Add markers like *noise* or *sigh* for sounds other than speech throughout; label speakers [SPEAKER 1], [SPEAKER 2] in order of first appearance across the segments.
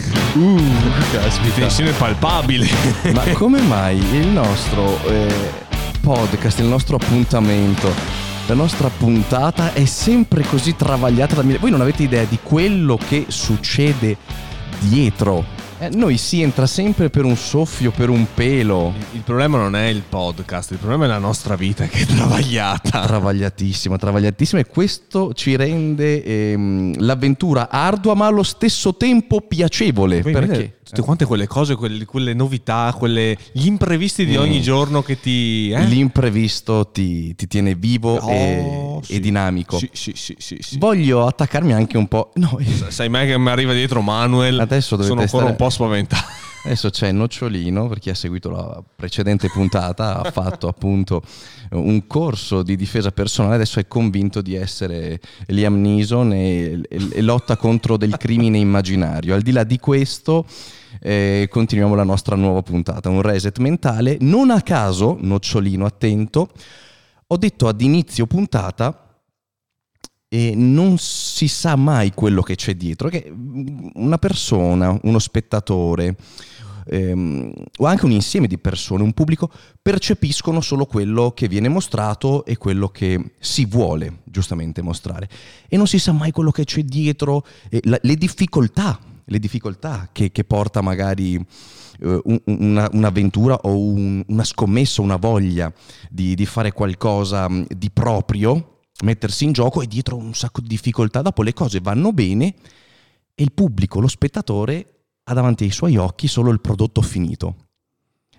[SPEAKER 1] tensione,
[SPEAKER 2] Uh,
[SPEAKER 1] tensione palpabile.
[SPEAKER 2] Ma come mai il nostro eh, podcast, il nostro appuntamento, la nostra puntata è sempre così travagliata da mille... Voi non avete idea di quello che succede dietro. Eh, noi si entra sempre per un soffio, per un pelo.
[SPEAKER 1] Il problema non è il podcast, il problema è la nostra vita che è travagliata.
[SPEAKER 2] Travagliatissima, travagliatissima e questo ci rende ehm, l'avventura ardua ma allo stesso tempo piacevole.
[SPEAKER 1] Poi
[SPEAKER 2] perché?
[SPEAKER 1] Tutte quante quelle cose, quelle, quelle novità, quelle, gli imprevisti di ogni
[SPEAKER 2] Mm.
[SPEAKER 1] giorno che ti... eh?
[SPEAKER 2] L'imprevisto ti, ti tiene vivo
[SPEAKER 1] Oh,
[SPEAKER 2] e,
[SPEAKER 1] sì.
[SPEAKER 2] e dinamico.
[SPEAKER 1] Sì, sì, sì, sì, sì.
[SPEAKER 2] Voglio attaccarmi anche un po'. No,
[SPEAKER 1] Sai mai che mi arriva dietro Manuel?
[SPEAKER 2] Adesso
[SPEAKER 1] Sono ancora
[SPEAKER 2] stare-
[SPEAKER 1] un po' spaventato.
[SPEAKER 2] Adesso c'è Nocciolino, per chi ha seguito la precedente puntata, ha fatto appunto un corso di difesa personale, adesso è convinto di essere Liam Neeson e, e- e lotta contro del crimine immaginario. Al di là di questo, eh, continuiamo la nostra nuova puntata, un reset mentale. Non a caso, Nocciolino, attento, ho detto ad inizio puntata e non si sa mai quello che c'è dietro, che una persona, uno spettatore ehm, o anche un insieme di persone, un pubblico, percepiscono solo quello che viene mostrato e quello che si vuole giustamente mostrare e non si sa mai quello che c'è dietro, e la- le difficoltà, le difficoltà che, che porta magari eh, un- una, un'avventura o un- una scommessa, una voglia di, di fare qualcosa mh, di proprio, mettersi in gioco e dietro un sacco di difficoltà. Dopo le cose vanno bene e il pubblico, lo spettatore, ha davanti ai suoi occhi solo il prodotto finito.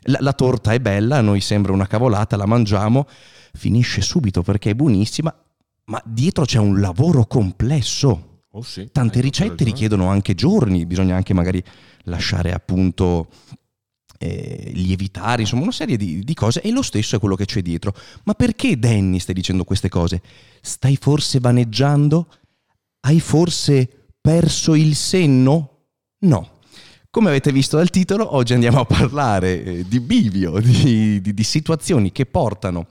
[SPEAKER 2] La, la torta è bella, a noi sembra una cavolata, la mangiamo, finisce subito perché è buonissima, ma dietro c'è un lavoro complesso.
[SPEAKER 1] Oh sì.
[SPEAKER 2] Tante
[SPEAKER 1] hai
[SPEAKER 2] ricette richiedono anche giorni, bisogna anche magari lasciare appunto eh, lievitare, insomma una serie di, di cose e lo stesso è quello che c'è dietro. Ma perché Danny stai dicendo queste cose? Stai forse vaneggiando? Hai forse perso il senno? No. Come avete visto dal titolo, oggi andiamo a parlare eh, di bivio, di, di- di situazioni che portano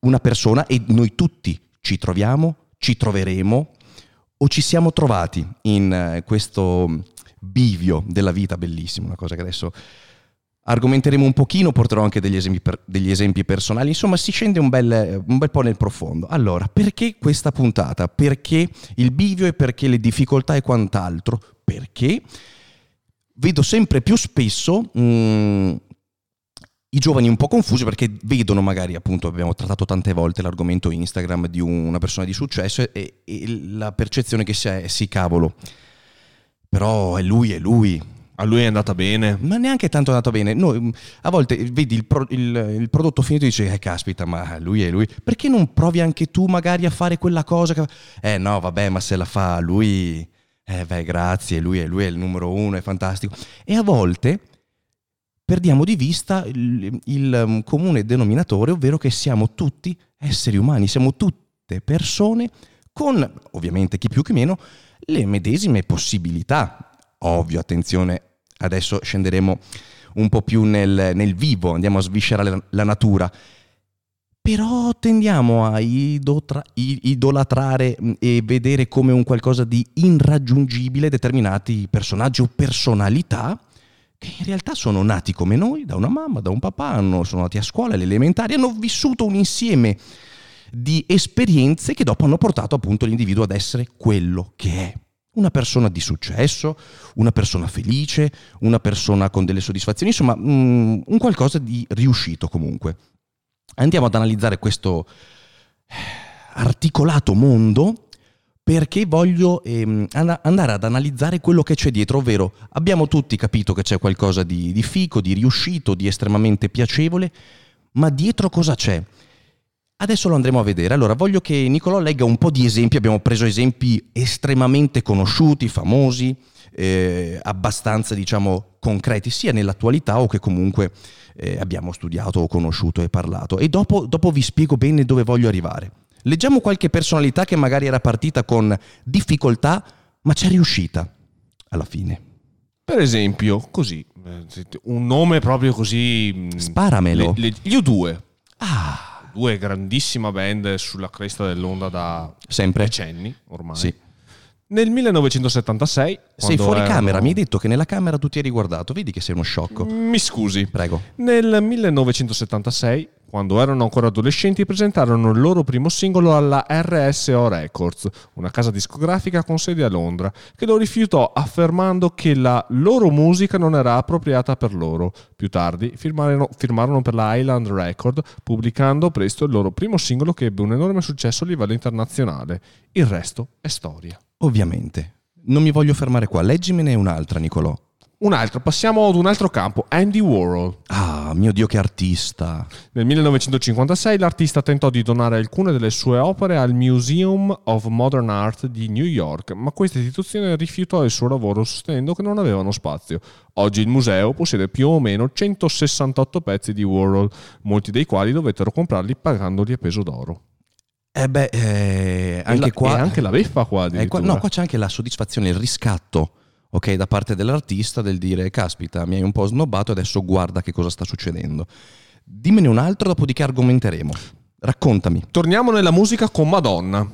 [SPEAKER 2] una persona, e noi tutti ci troviamo, ci troveremo, o ci siamo trovati in eh, questo bivio della vita bellissimo, una cosa che adesso argomenteremo un pochino, porterò anche degli esempi, degli esempi personali, insomma si scende un bel, un bel po' nel profondo. Allora, perché questa puntata? Perché il bivio e perché le difficoltà e quant'altro? Perché vedo sempre più spesso mm, i giovani un po' confusi perché vedono magari, appunto, abbiamo trattato tante volte l'argomento Instagram di un- una persona di successo e, e la percezione che sia è sì cavolo, però è lui, è lui,
[SPEAKER 1] A lui è andata bene.
[SPEAKER 2] ma neanche tanto è andato bene. Noi, mh, a volte vedi il, pro- il- il prodotto finito e dici, eh caspita, ma lui è lui. Perché non provi anche tu magari a fare quella cosa che... Eh no, vabbè, ma se la fa lui... Eh beh, grazie, lui è, lui è il numero uno, è fantastico. E a volte perdiamo di vista il, il, um, comune denominatore, ovvero che siamo tutti esseri umani, siamo tutte persone con, ovviamente chi più chi meno, le medesime possibilità. Ovvio, attenzione, adesso scenderemo un po' più nel, nel vivo, andiamo a sviscerare la, la natura. Però tendiamo a idotra- idolatrare mh, e vedere come un qualcosa di irraggiungibile determinati personaggi o personalità che in realtà sono nati come noi, da una mamma, da un papà, hanno- sono nati a scuola, alle elementari, hanno vissuto un insieme di esperienze che dopo hanno portato appunto l'individuo ad essere quello che è. Una persona di successo, una persona felice, una persona con delle soddisfazioni, insomma mm, un qualcosa di riuscito comunque. Andiamo ad analizzare questo eh, articolato mondo perché voglio ehm, and- andare ad analizzare quello che c'è dietro, ovvero abbiamo tutti capito che c'è qualcosa di, di fico, di riuscito, di estremamente piacevole, ma dietro cosa c'è? Adesso lo andremo a vedere. Allora, voglio che Nicolò legga un po' di esempi. Abbiamo preso esempi estremamente conosciuti, famosi, eh, abbastanza, diciamo, concreti, sia nell'attualità o che comunque eh, abbiamo studiato conosciuto e parlato. E dopo, dopo vi spiego bene dove voglio arrivare. Leggiamo qualche personalità che magari era partita con difficoltà, ma c'è riuscita alla fine.
[SPEAKER 1] Per esempio, così, eh, un nome proprio così... mh,
[SPEAKER 2] Sparamelo.
[SPEAKER 1] le- le- gli U2.
[SPEAKER 2] Ah,
[SPEAKER 1] Due grandissima band sulla cresta dell'onda da
[SPEAKER 2] sempre.
[SPEAKER 1] decenni ormai.
[SPEAKER 2] Sì.
[SPEAKER 1] Nel 1976...
[SPEAKER 2] Sei fuori
[SPEAKER 1] erano-
[SPEAKER 2] camera, mi hai detto che nella camera tu ti eri guardato, vedi che sei uno sciocco.
[SPEAKER 1] Mi scusi.
[SPEAKER 2] Prego.
[SPEAKER 1] Nel 1976, quando erano ancora adolescenti, presentarono il loro primo singolo alla RSO Records, una casa discografica con sede a Londra, che lo rifiutò affermando che la loro musica non era appropriata per loro. Più tardi firmarono, firmarono per la Island Record, pubblicando presto il loro primo singolo che ebbe un enorme successo a livello internazionale. Il resto è storia.
[SPEAKER 2] Ovviamente. Non mi voglio fermare qua, leggimene un'altra, Nicolò.
[SPEAKER 1] Un altro, passiamo ad un altro campo, Andy Warhol.
[SPEAKER 2] Ah, mio Dio, che artista.
[SPEAKER 1] Nel 1956 l'artista tentò di donare alcune delle sue opere al Museum of Modern Art di New York, ma questa istituzione rifiutò il suo lavoro sostenendo che non avevano spazio. Oggi il museo possiede più o meno 168 pezzi di Warhol, molti dei quali dovettero comprarli pagandoli a peso d'oro.
[SPEAKER 2] Eh beh, eh, anche
[SPEAKER 1] E la-
[SPEAKER 2] qua...
[SPEAKER 1] E anche la beffa qua
[SPEAKER 2] eh, qua- no, qua c'è anche la soddisfazione, il riscatto, ok, da parte dell'artista del dire, caspita, mi hai un po' snobbato, adesso guarda che cosa sta succedendo. Dimmene un altro, dopodiché argomenteremo. Raccontami.
[SPEAKER 1] Torniamo nella musica con Madonna.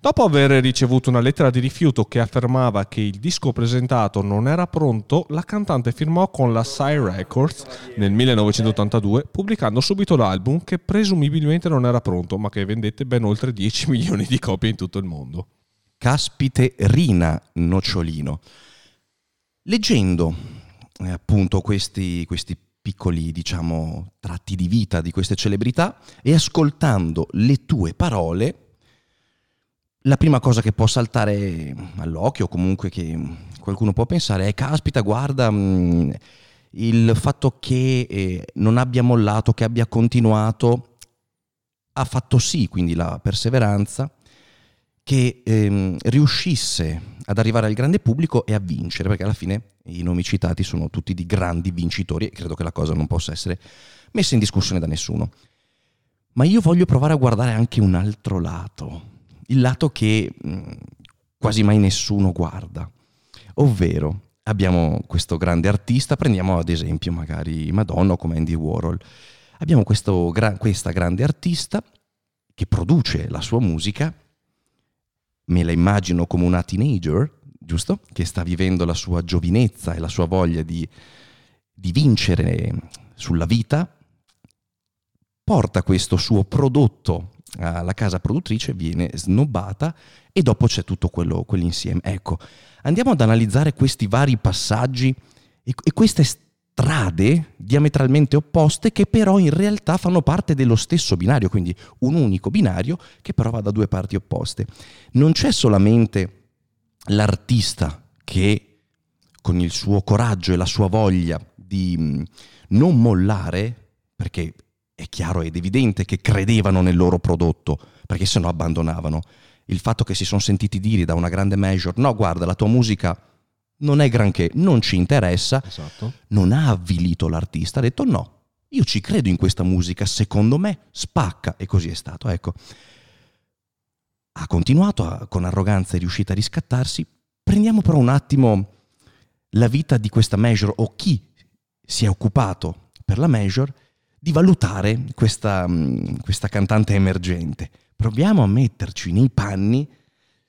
[SPEAKER 1] Dopo aver ricevuto una lettera di rifiuto che affermava che il disco presentato non era pronto, la cantante firmò con la Psy Records nel 1982, pubblicando subito l'album che presumibilmente non era pronto, ma che vendette ben oltre 10 *laughs* milioni di copie in tutto il mondo.
[SPEAKER 2] Caspite Rina Nocciolino. Leggendo eh, appunto questi, questi piccoli, diciamo, tratti di vita di queste celebrità e ascoltando le tue parole, la prima cosa che può saltare all'occhio, o comunque che qualcuno può pensare, è caspita, guarda, mh, il fatto che eh, non abbia mollato, che abbia continuato, ha fatto sì, quindi la perseveranza, che ehm, riuscisse ad arrivare al grande pubblico e a vincere, perché alla fine i nomi citati sono tutti di grandi vincitori e credo che la cosa non possa essere messa in discussione da nessuno. Ma io voglio provare a guardare anche un altro lato, il lato che mh, quasi mai nessuno guarda, ovvero abbiamo questo grande artista, prendiamo ad esempio magari Madonna o come Andy Warhol, abbiamo gra- questa grande artista che produce la sua musica me la immagino come una teenager, giusto? Che sta vivendo la sua giovinezza e la sua voglia di, di vincere sulla vita, porta questo suo prodotto alla casa produttrice, viene snobbata e dopo c'è tutto quello, quell'insieme. Ecco, andiamo ad analizzare questi vari passaggi e, e queste strade diametralmente opposte che però in realtà fanno parte dello stesso binario, quindi un unico binario che però va da due parti opposte. Non c'è solamente l'artista che con il suo coraggio e la sua voglia di mh, non mollare, perché è chiaro ed evidente che credevano nel loro prodotto, perché se no abbandonavano. Il fatto che si sono sentiti dire da una grande major, no guarda, la tua musica non è granché, non ci interessa,
[SPEAKER 1] Esatto.
[SPEAKER 2] non ha avvilito l'artista, ha detto no, io ci credo in questa musica, secondo me spacca e così è stato. Ecco, ha continuato a- con arroganza, è riuscita a riscattarsi. Prendiamo però un attimo la vita di questa major o chi si è occupato per la major di valutare questa, mh, questa cantante emergente. Proviamo a metterci nei panni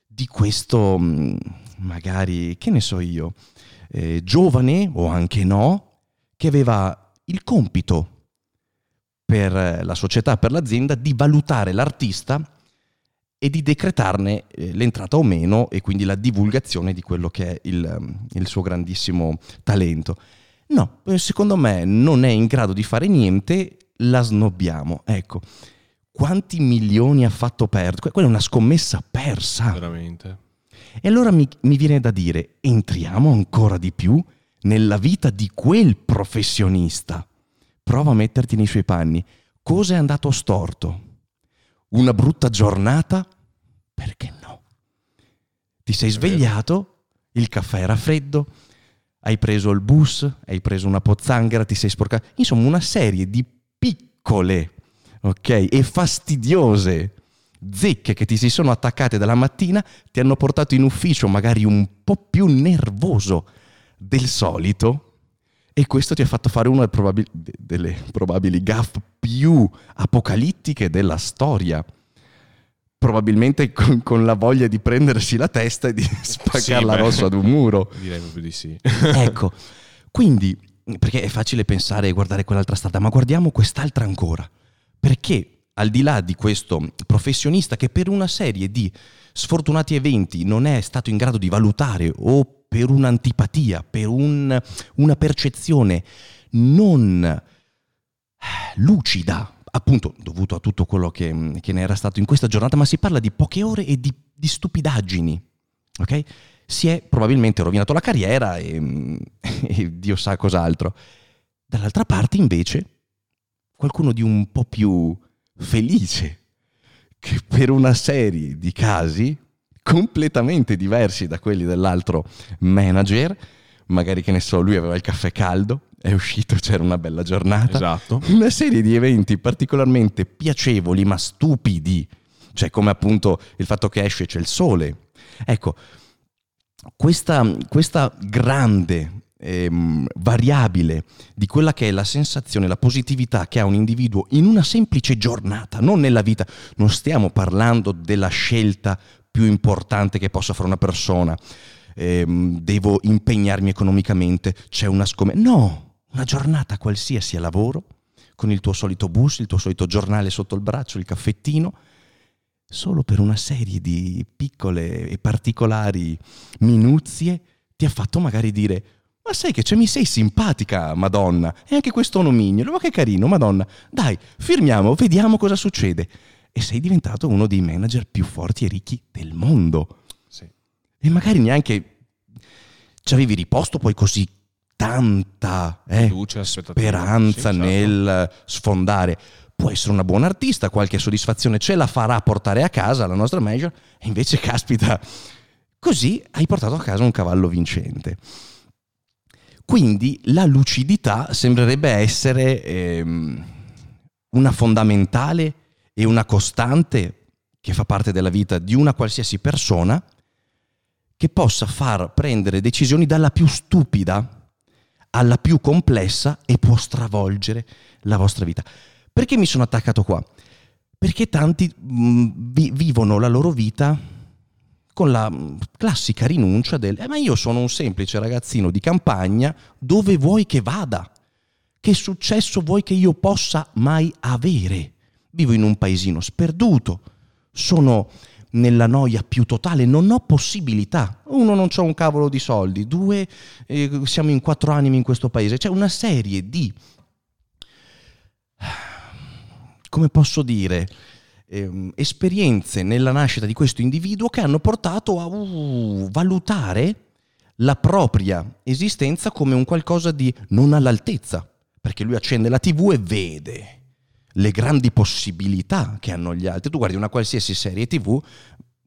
[SPEAKER 2] di questo, mh, magari, che ne so io, eh, giovane o anche no, che aveva il compito per la società, per l'azienda, di valutare l'artista e di decretarne eh, l'entrata o meno e quindi la divulgazione di quello che è il, ehm, il suo grandissimo talento. No, eh, secondo me non è in grado di fare niente, la snobbiamo. Ecco, quanti milioni ha fatto perdere? Que- Quella è una scommessa persa.
[SPEAKER 1] Veramente.
[SPEAKER 2] E allora mi, mi viene da dire, entriamo ancora di più nella vita di quel professionista. Prova a metterti nei suoi panni. Cosa è andato storto? Una brutta giornata? Perché no? Ti sei svegliato, il caffè era freddo, hai preso il bus, hai preso una pozzanghera, ti sei sporcato. Insomma, una serie di piccole, ok, e fastidiose zecche che ti si sono attaccate dalla mattina ti hanno portato in ufficio magari un po' più nervoso del solito e questo ti ha fatto fare una probabil- delle probabili gaff più apocalittiche della storia. probabilmente con, con, la voglia di prendersi la testa e di spaccarla *laughs* sì, rosso ad un muro.
[SPEAKER 1] Direi proprio di sì.
[SPEAKER 2] ecco, quindi, perché è facile pensare e guardare quell'altra strada, ma guardiamo quest'altra ancora. Perché al di là di questo professionista che per una serie di sfortunati eventi non è stato in grado di valutare o per un'antipatia, per un, una percezione non lucida appunto dovuto a tutto quello che, che, ne era stato in questa giornata, ma si parla di poche ore e di, di stupidaggini. Ok? Si è probabilmente rovinato la carriera e, *laughs* e Dio sa cos'altro. Dall'altra parte, invece, qualcuno di un po' più felice, che per una serie di casi completamente diversi da quelli dell'altro manager, magari che ne so, lui aveva il caffè caldo, è uscito, *laughs* c'era una bella giornata.
[SPEAKER 1] Esatto.
[SPEAKER 2] Una serie di eventi particolarmente piacevoli ma stupidi, cioè come appunto il fatto che esce c'è il sole. Ecco, questa, questa grande ehm, variabile di quella che è la sensazione, la positività che ha un individuo in una semplice giornata, non nella vita, non stiamo parlando della scelta più importante che possa fare una persona. Ehm, devo impegnarmi economicamente, c'è una scommessa. No, una giornata qualsiasi a lavoro, con il tuo solito bus, il tuo solito giornale sotto il braccio, il caffettino, solo per una serie di piccole e particolari minuzie ti ha fatto magari dire ma sai che cioè, mi sei simpatica, Madonna, e anche questo nomignolo, ma che carino, Madonna, dai, firmiamo, vediamo cosa succede. E sei diventato uno dei manager più forti e ricchi del mondo.
[SPEAKER 1] Sì.
[SPEAKER 2] E magari neanche ci avevi riposto poi così tanta eh, Fiducia, speranza sì, nel sfondare. Può essere una buona artista, qualche soddisfazione ce la farà portare a casa la nostra major, e invece caspita, così hai portato a casa un cavallo vincente. Quindi la lucidità sembrerebbe essere ehm, una fondamentale e una costante che fa parte della vita di una qualsiasi persona che possa far prendere decisioni dalla più stupida alla più complessa e può stravolgere la vostra vita. Perché mi sono attaccato qua? Perché tanti mh, vi- vivono la loro vita con la classica rinuncia del eh, ma io sono un semplice ragazzino di campagna, dove vuoi che vada? Che successo vuoi che io possa mai avere? Vivo in un paesino sperduto, sono nella noia più totale, non ho possibilità. Uno, non ho un cavolo di soldi, due, eh, siamo in quattro animi in questo paese. C'è una serie di, come posso dire, eh, esperienze nella nascita di questo individuo che hanno portato a uh, valutare la propria esistenza come un qualcosa di non all'altezza, perché lui accende la tv e vede le grandi possibilità che hanno gli altri. Tu guardi una qualsiasi serie TV,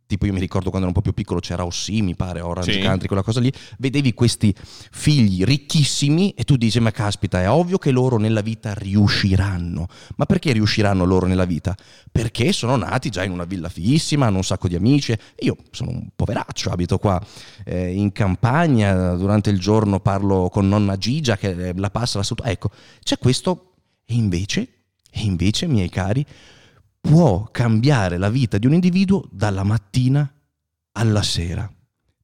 [SPEAKER 2] tipo io mi ricordo quando ero un po' più piccolo c'era Ossi, mi pare, Orange sì. Country, quella cosa lì, vedevi questi figli ricchissimi e tu dici ma caspita è ovvio che loro nella vita riusciranno. Ma perché riusciranno loro nella vita? Perché sono nati già in una villa fighissima, hanno un sacco di amici. Io sono un poveraccio, abito qua eh, in campagna, durante il giorno parlo con nonna Gigia che la passa là sotto. Ecco, c'è questo e invece e invece, miei cari, può cambiare la vita di un individuo dalla mattina alla sera.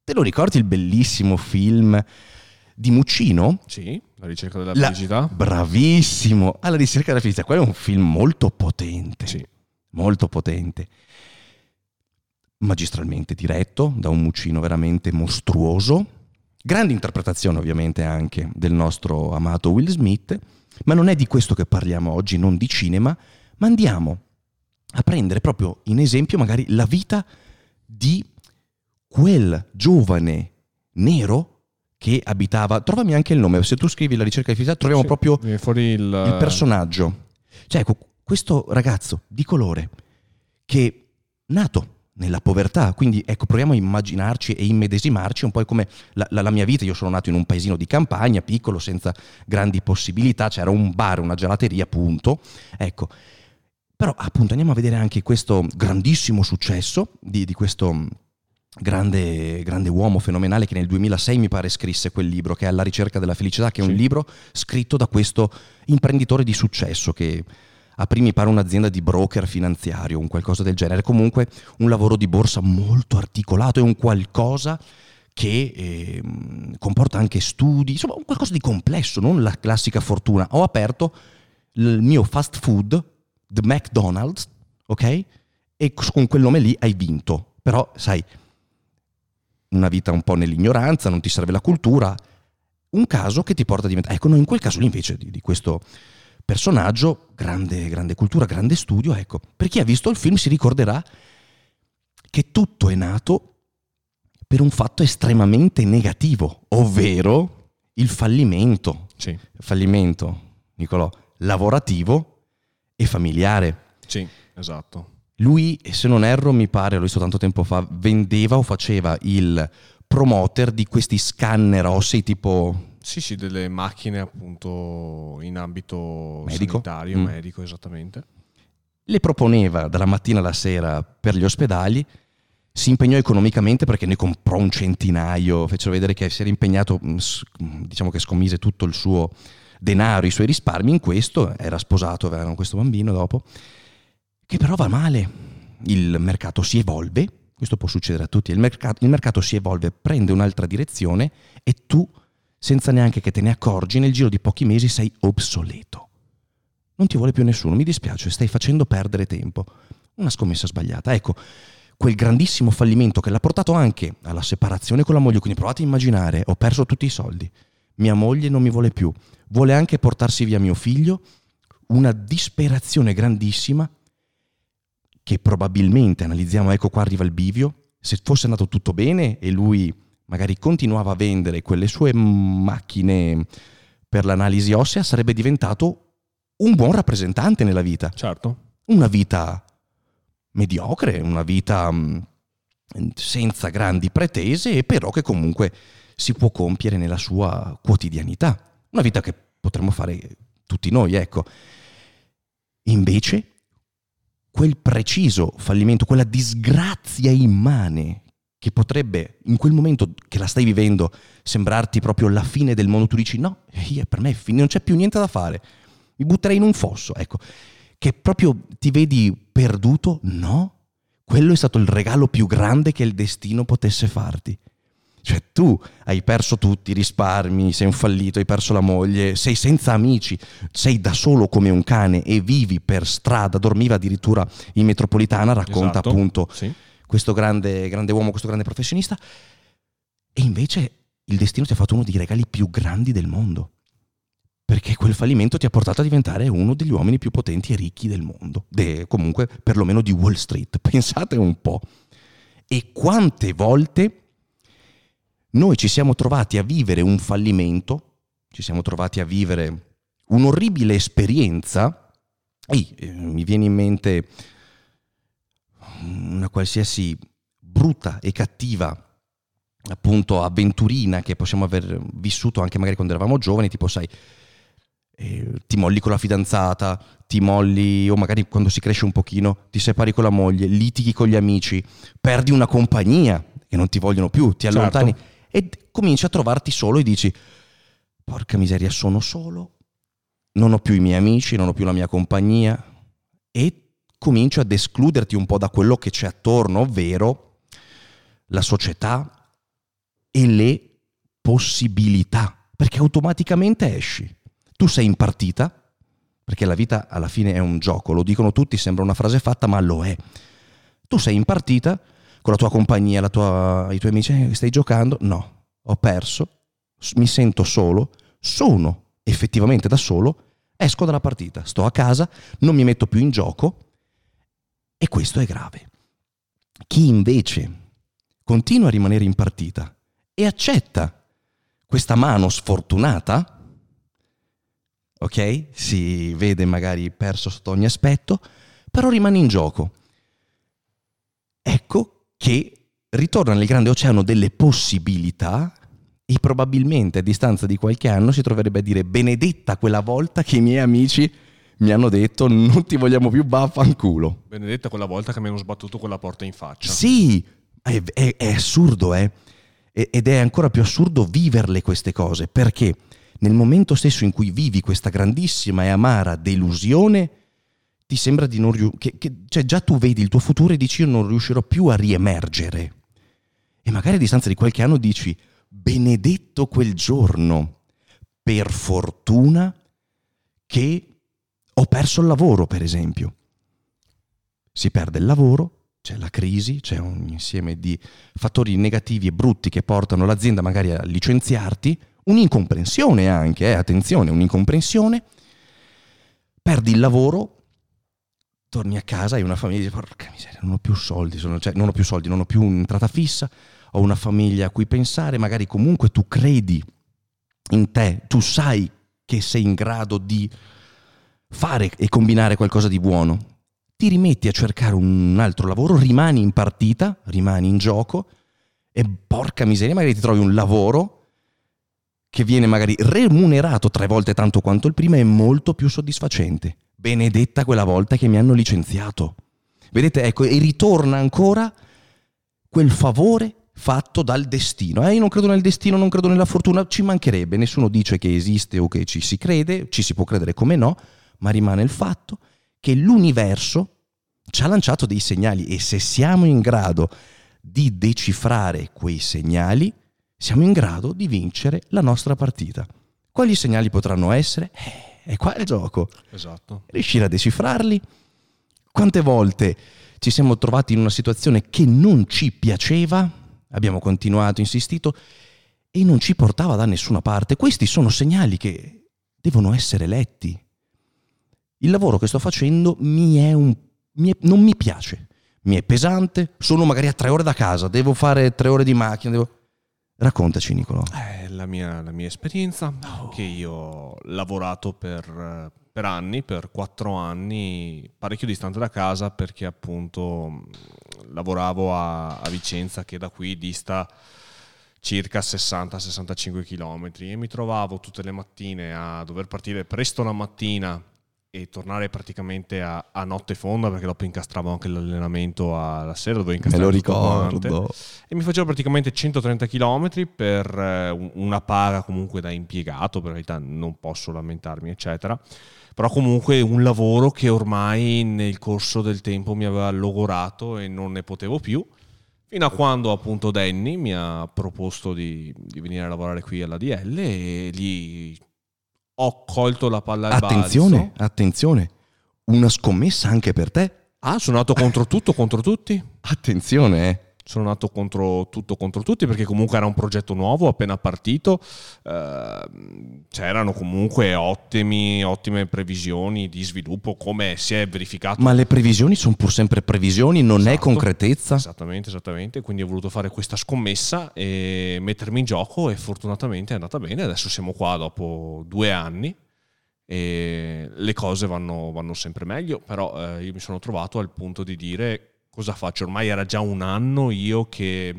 [SPEAKER 2] Te lo ricordi il bellissimo film di Muccino?
[SPEAKER 1] Sì, La ricerca della felicità. La...
[SPEAKER 2] Bravissimo, alla ricerca della felicità. Quello è un film molto potente.
[SPEAKER 1] Sì.
[SPEAKER 2] Molto potente. Magistralmente diretto da un Muccino veramente mostruoso. Grande interpretazione ovviamente anche del nostro amato Will Smith ma non è di questo che parliamo oggi, non di cinema, ma andiamo a prendere proprio in esempio magari la vita di quel giovane nero che abitava. Trovami anche il nome, se tu scrivi la ricerca di felicità troviamo sì, proprio
[SPEAKER 1] il...
[SPEAKER 2] il personaggio. Cioè, ecco, questo ragazzo di colore che nato nella povertà. Quindi ecco, proviamo a immaginarci e immedesimarci un po' come la, la, la, mia vita. Io sono nato in un paesino di campagna, piccolo, senza grandi possibilità, c'era un bar, una gelateria, punto. Ecco. Però appunto andiamo a vedere anche questo grandissimo successo di, di questo grande, grande, uomo fenomenale che nel 2006 mi pare scrisse quel libro che è Alla ricerca della felicità, che è sì. un libro scritto da questo imprenditore di successo che aprì mi pare un'azienda di broker finanziario, un qualcosa del genere, comunque un lavoro di borsa molto articolato e un qualcosa che eh, comporta anche studi, insomma un qualcosa di complesso, non la classica fortuna. Ho aperto il mio fast food, The McDonald's, ok? E con quel nome lì hai vinto. Però, sai, una vita un po' nell'ignoranza, non ti serve la cultura. Un caso che ti porta a diventare... Ecco, no, in quel caso lì invece di, di questo personaggio, grande, grande cultura, grande studio, ecco, per chi ha visto il film si ricorderà che tutto è nato per un fatto estremamente negativo, ovvero il fallimento.
[SPEAKER 1] Sì.
[SPEAKER 2] Fallimento, Nicolò, lavorativo e familiare.
[SPEAKER 1] Sì, esatto.
[SPEAKER 2] Lui, se non erro, mi pare, l'ho visto tanto tempo fa, vendeva o faceva il promoter di questi scanner ossei tipo...
[SPEAKER 1] Sì, sì, delle macchine appunto in ambito
[SPEAKER 2] Medico.
[SPEAKER 1] sanitario,
[SPEAKER 2] Mm.
[SPEAKER 1] medico, esattamente.
[SPEAKER 2] Le proponeva dalla mattina alla sera per gli ospedali, si impegnò economicamente perché ne comprò un centinaio, fecero vedere che si era impegnato, mh, s- diciamo che scommise tutto il suo denaro, i suoi risparmi in questo, era sposato, avevano questo bambino dopo, che però va male. Il mercato si evolve, questo può succedere a tutti, il mercato, il mercato si evolve, prende un'altra direzione e tu, senza neanche che te ne accorgi, nel giro di pochi mesi sei obsoleto. Non ti vuole più nessuno, mi dispiace, stai facendo perdere tempo. Una scommessa sbagliata. Ecco, quel grandissimo fallimento che l'ha portato anche alla separazione con la moglie, quindi provate a immaginare, ho perso tutti i soldi, mia moglie non mi vuole più, vuole anche portarsi via mio figlio, una disperazione grandissima che probabilmente, analizziamo, ecco qua arriva il bivio, se fosse andato tutto bene e lui magari continuava a vendere quelle sue macchine per l'analisi ossea, sarebbe diventato un buon rappresentante nella vita.
[SPEAKER 1] Certo.
[SPEAKER 2] Una vita mediocre, una vita mh, senza grandi pretese, però che comunque si può compiere nella sua quotidianità. Una vita che potremmo fare tutti noi, ecco. Invece, quel preciso fallimento, quella disgrazia immane che potrebbe in quel momento che la stai vivendo sembrarti proprio la fine del mondo, tu dici no, per me non c'è più niente da fare, mi butterei in un fosso, ecco, che proprio ti vedi perduto, no, quello è stato il regalo più grande che il destino potesse farti. Cioè tu hai perso tutti i risparmi, sei un fallito, hai perso la moglie, sei senza amici, sei da solo come un cane e vivi per strada, dormiva addirittura in metropolitana, racconta
[SPEAKER 1] Esatto.
[SPEAKER 2] appunto
[SPEAKER 1] Sì.
[SPEAKER 2] questo grande, grande uomo, questo grande professionista. E invece il destino ti ha fatto uno dei regali più grandi del mondo. Perché quel fallimento ti ha portato a diventare uno degli uomini più potenti e ricchi del mondo. De- comunque, perlomeno di Wall Street. *laughs* Pensate un po'. E quante volte noi ci siamo trovati a vivere un fallimento, ci siamo trovati a vivere un'orribile esperienza. Ehi, eh, mi viene in mente una qualsiasi brutta e cattiva appunto avventurina che possiamo aver vissuto anche magari quando eravamo giovani, tipo sai, eh, ti molli con la fidanzata, ti molli o magari quando si cresce un pochino, ti separi con la moglie, litighi con gli amici, perdi una compagnia che non ti vogliono più, ti
[SPEAKER 1] Certo.
[SPEAKER 2] E cominci a trovarti solo e dici porca miseria, sono solo, non ho più i miei amici, non ho più la mia compagnia e cominci ad escluderti un po' da quello che c'è attorno, ovvero la società e le possibilità, perché automaticamente esci. Tu sei in partita, perché la vita alla fine è un gioco, lo dicono tutti, sembra una frase fatta, ma lo è. Tu sei in partita con la tua compagnia, tua- i tuoi amici, "Eh, stai giocando? No, ho perso, mi sento solo, sono effettivamente da solo, esco dalla partita, sto a casa, non mi metto più in gioco e questo è grave. Chi invece continua a rimanere in partita e accetta questa mano sfortunata, ok? Si vede magari perso sotto ogni aspetto, però rimane in gioco. Ecco che ritorna nel grande oceano delle possibilità e probabilmente a distanza di qualche anno si troverebbe a dire benedetta quella volta che i miei amici mi hanno detto non ti vogliamo più vaffanculo.
[SPEAKER 1] Benedetta quella volta che mi hanno sbattuto quella porta in faccia.
[SPEAKER 2] Sì, è, è- è assurdo, eh? Ed è ancora più assurdo viverle queste cose, perché nel momento stesso in cui vivi questa grandissima e amara delusione, ti sembra di non riuscire, cioè già tu vedi il tuo futuro e dici io non riuscirò più a riemergere. E magari a distanza di qualche anno dici, benedetto quel giorno, per fortuna che ho perso il lavoro, per esempio. Si perde il lavoro, c'è la crisi, c'è un insieme di fattori negativi e brutti che portano l'azienda magari a licenziarti, un'incomprensione anche, eh, attenzione, un'incomprensione, perdi il lavoro, torni a casa e una famiglia dice porca miseria, non ho più soldi, sono, cioè, non ho più soldi, non ho più un'entrata fissa, ho una famiglia a cui pensare, magari comunque tu credi in te, tu sai che sei in grado di fare e combinare qualcosa di buono, ti rimetti a cercare un altro lavoro, rimani in partita, rimani in gioco e porca miseria, magari ti trovi un lavoro che viene magari remunerato tre volte tanto quanto il prima e molto più soddisfacente. Benedetta quella volta che mi hanno licenziato. Vedete, ecco, e ritorna ancora quel favore fatto dal destino. Eh, io non credo nel destino, non credo nella fortuna, ci mancherebbe, nessuno dice che esiste o che ci si crede, ci si può credere come no, ma rimane il fatto che l'universo ci ha lanciato dei segnali e se siamo in grado di decifrare quei segnali, siamo in grado di vincere la nostra partita. Quali segnali potranno essere? Eh, è qua il gioco.
[SPEAKER 1] Esatto.
[SPEAKER 2] Riuscire a decifrarli. Quante volte ci siamo trovati in una situazione che non ci piaceva, abbiamo continuato, insistito e non ci portava da nessuna parte. Questi sono segnali che devono essere letti. Il lavoro che sto facendo mi un, mi è, non mi piace, mi è pesante, sono magari a tre ore da casa, devo fare tre ore di macchina. Devo... Raccontaci Nicolo.
[SPEAKER 1] Eh, la, mia, la mia esperienza, oh. che io ho lavorato per, per anni, per quattro anni, parecchio distante da casa perché appunto lavoravo a, a Vicenza che da qui dista circa 60-65 km e mi trovavo tutte le mattine a dover partire presto la mattina e tornare praticamente a, a, notte fonda perché dopo incastravo anche l'allenamento alla sera dovevo incastrare
[SPEAKER 2] me lo ricordo.
[SPEAKER 1] e mi facevo praticamente 130 km per eh, una paga comunque da impiegato per realtà non posso lamentarmi eccetera. Però comunque un lavoro che ormai nel corso del tempo mi aveva logorato e non ne potevo più fino a quando appunto Danny mi ha proposto di, di venire a lavorare qui alla DL e lì ho colto la palla al
[SPEAKER 2] attenzione,
[SPEAKER 1] balzo.
[SPEAKER 2] Attenzione, una scommessa anche per te.
[SPEAKER 1] Ah, sono andato contro tutto, contro tutti.
[SPEAKER 2] Attenzione, eh
[SPEAKER 1] sono nato contro tutto contro tutti perché comunque era un progetto nuovo appena partito. Eh, c'erano comunque ottimi, ottime previsioni di sviluppo come si è verificato.
[SPEAKER 2] Ma le previsioni sono pur sempre previsioni non esatto, è concretezza?
[SPEAKER 1] Esattamente esattamente. Quindi ho voluto fare questa scommessa e mettermi in gioco e fortunatamente è andata bene. Adesso siamo qua dopo due anni e le cose vanno, vanno sempre meglio però eh, io mi sono trovato al punto di dire cosa faccio? Ormai era già un anno io che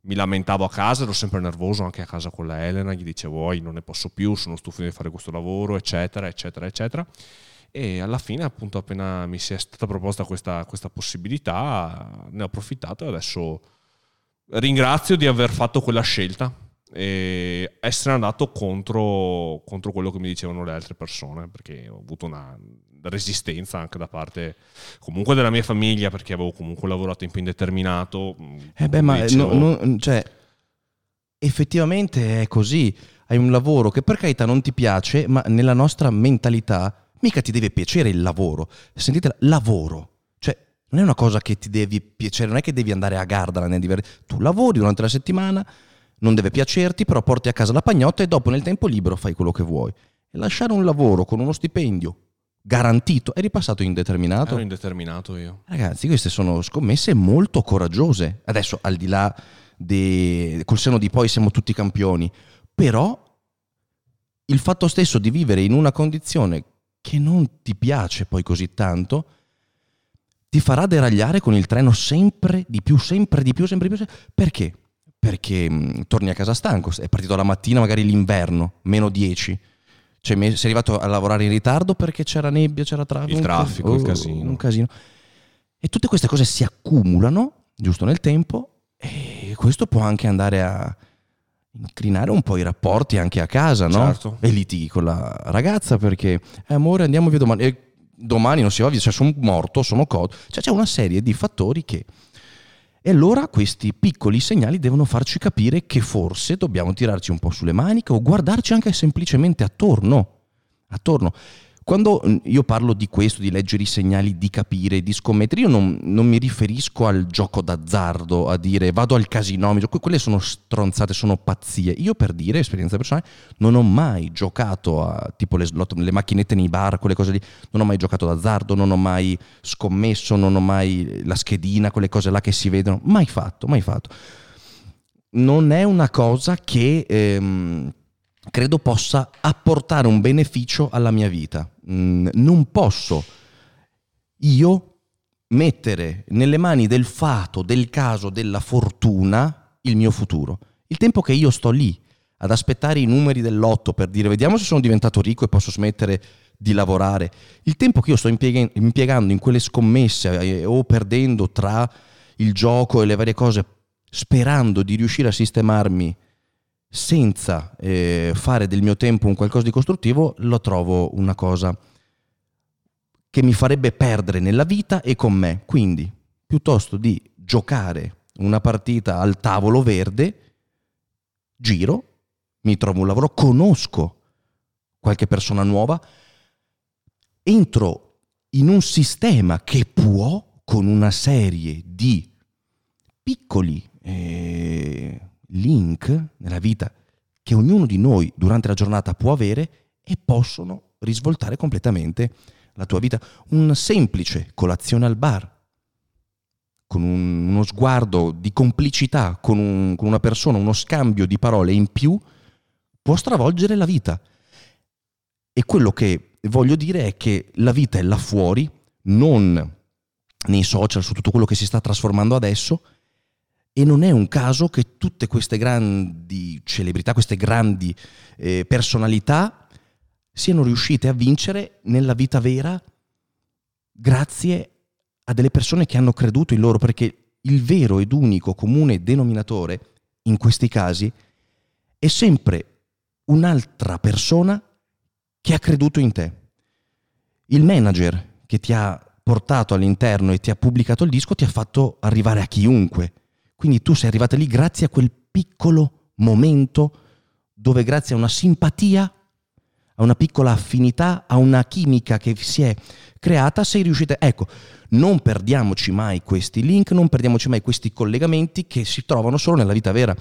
[SPEAKER 1] mi lamentavo a casa, ero sempre nervoso anche a casa con la Elena, gli dicevo, oh, non ne posso più, sono stufo di fare questo lavoro, eccetera, eccetera, eccetera. E alla fine, appunto, appena mi si è stata proposta questa, questa possibilità, ne ho approfittato e adesso ringrazio di aver fatto quella scelta e essere andato contro, contro quello che mi dicevano le altre persone, perché ho avuto una resistenza anche da parte comunque della mia famiglia perché avevo comunque lavorato in tempo indeterminato.
[SPEAKER 2] Mm, eh beh, ma no, no, cioè, effettivamente è così. Hai un lavoro che per carità non ti piace, ma nella nostra mentalità mica ti deve piacere il lavoro. Sentite, lavoro. Cioè, non è una cosa che ti devi piacere, non è che devi andare a Gardaland. Tu lavori durante la settimana, non deve piacerti, però porti a casa la pagnotta e dopo nel tempo libero fai quello che vuoi. E lasciare un lavoro con uno stipendio garantito. Eri passato indeterminato?
[SPEAKER 1] Ero indeterminato io.
[SPEAKER 2] Ragazzi, queste sono scommesse molto coraggiose. Adesso, al di là de... col seno di poi siamo tutti campioni, però il fatto stesso di vivere in una condizione che non ti piace poi così tanto ti farà deragliare con il treno sempre di più, sempre di più, sempre di più. Perché? Perché mh, torni a casa stanco, è partito la mattina, magari l'inverno, meno 10 cioè, sei arrivato a lavorare in ritardo perché c'era nebbia, c'era traffico.
[SPEAKER 1] Il traffico,
[SPEAKER 2] oh,
[SPEAKER 1] il casino.
[SPEAKER 2] Un casino. E tutte queste cose si accumulano, giusto nel tempo, e questo può anche andare a incrinare un po' i rapporti anche a casa, no?
[SPEAKER 1] Certo.
[SPEAKER 2] E litighi con la ragazza perché, eh, amore, andiamo via domani. E domani non si va via, cioè sono morto, sono codo. Cioè c'è una serie di fattori che... E allora questi piccoli segnali devono farci capire che forse dobbiamo tirarci un po' sulle maniche o guardarci anche semplicemente attorno. Attorno. Quando mm, io parlo di questo, di leggere i segnali, di capire, di scommettere, io non, non mi riferisco al gioco d'azzardo, a dire vado al casino, quelle sono stronzate, sono pazzie. Io per dire, esperienza personale, non ho mai giocato a tipo le, le macchinette nei bar, quelle cose lì, non ho mai giocato d'azzardo, non ho mai scommesso, non ho mai la schedina, quelle cose là che si vedono, mai fatto, mai fatto. Non è una cosa che... Ehm, credo possa apportare un beneficio alla mia vita. Mm, non posso io mettere nelle mani del fato, del caso, della fortuna il mio futuro. Il tempo che io sto lì ad aspettare i numeri dell'otto per dire vediamo se sono diventato ricco e posso smettere di lavorare, il tempo che io sto impiegando in quelle scommesse eh, o perdendo tra il gioco e le varie cose, sperando di riuscire a sistemarmi senza eh, fare del mio tempo un qualcosa di costruttivo, lo trovo una cosa che mi farebbe perdere nella vita e con me. Quindi, piuttosto di giocare una partita al tavolo verde, giro, mi trovo un lavoro, conosco qualche persona nuova, entro in un sistema che può, con una serie di piccoli eh, link nella vita che ognuno di noi durante la giornata può avere e possono risvoltare completamente la tua vita. Una semplice colazione al bar, con un, uno sguardo di complicità con, un, con una persona, uno scambio di parole in più, può stravolgere la vita. E quello che voglio dire è che la vita è là fuori, non nei social, su tutto quello che si sta trasformando adesso, e non è un caso che tutte queste grandi celebrità, queste grandi eh, personalità siano riuscite a vincere nella vita vera grazie a delle persone che hanno creduto in loro, perché il vero ed unico comune denominatore in questi casi è sempre un'altra persona che ha creduto in te. Il manager che ti ha portato all'interno e ti ha pubblicato il disco ti ha fatto arrivare a chiunque quindi tu sei arrivata lì grazie a quel piccolo momento dove grazie a una simpatia, a una piccola affinità, a una chimica che si è creata, sei riuscita... Ecco, non perdiamoci mai questi link, non perdiamoci mai questi collegamenti che si trovano solo nella vita vera.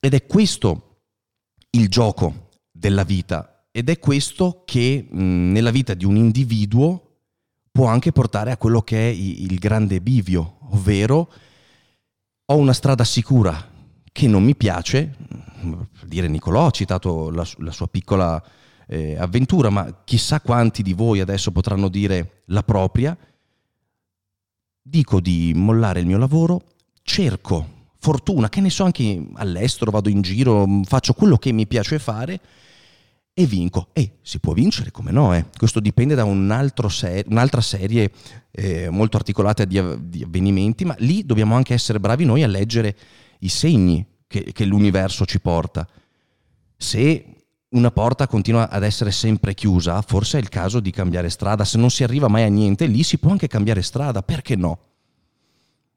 [SPEAKER 2] Ed è questo il gioco della vita ed è questo che mh, nella vita di un individuo può anche portare a quello che è il grande bivio, ovvero ho una strada sicura che non mi piace, dire Nicolò ha citato la, la sua piccola eh, avventura, ma chissà quanti di voi adesso potranno dire la propria, dico di mollare il mio lavoro, cerco fortuna, che ne so anche all'estero, vado in giro, faccio quello che mi piace fare e vinco. E si può vincere, come no? Eh? Questo dipende da un ser- un'altra serie eh, molto articolata di, di, avvenimenti, ma lì dobbiamo anche essere bravi noi a leggere i segni che, che l'universo ci porta. Se una porta continua ad essere sempre chiusa, forse è il caso di cambiare strada. Se non si arriva mai a niente, lì si può anche cambiare strada, perché no?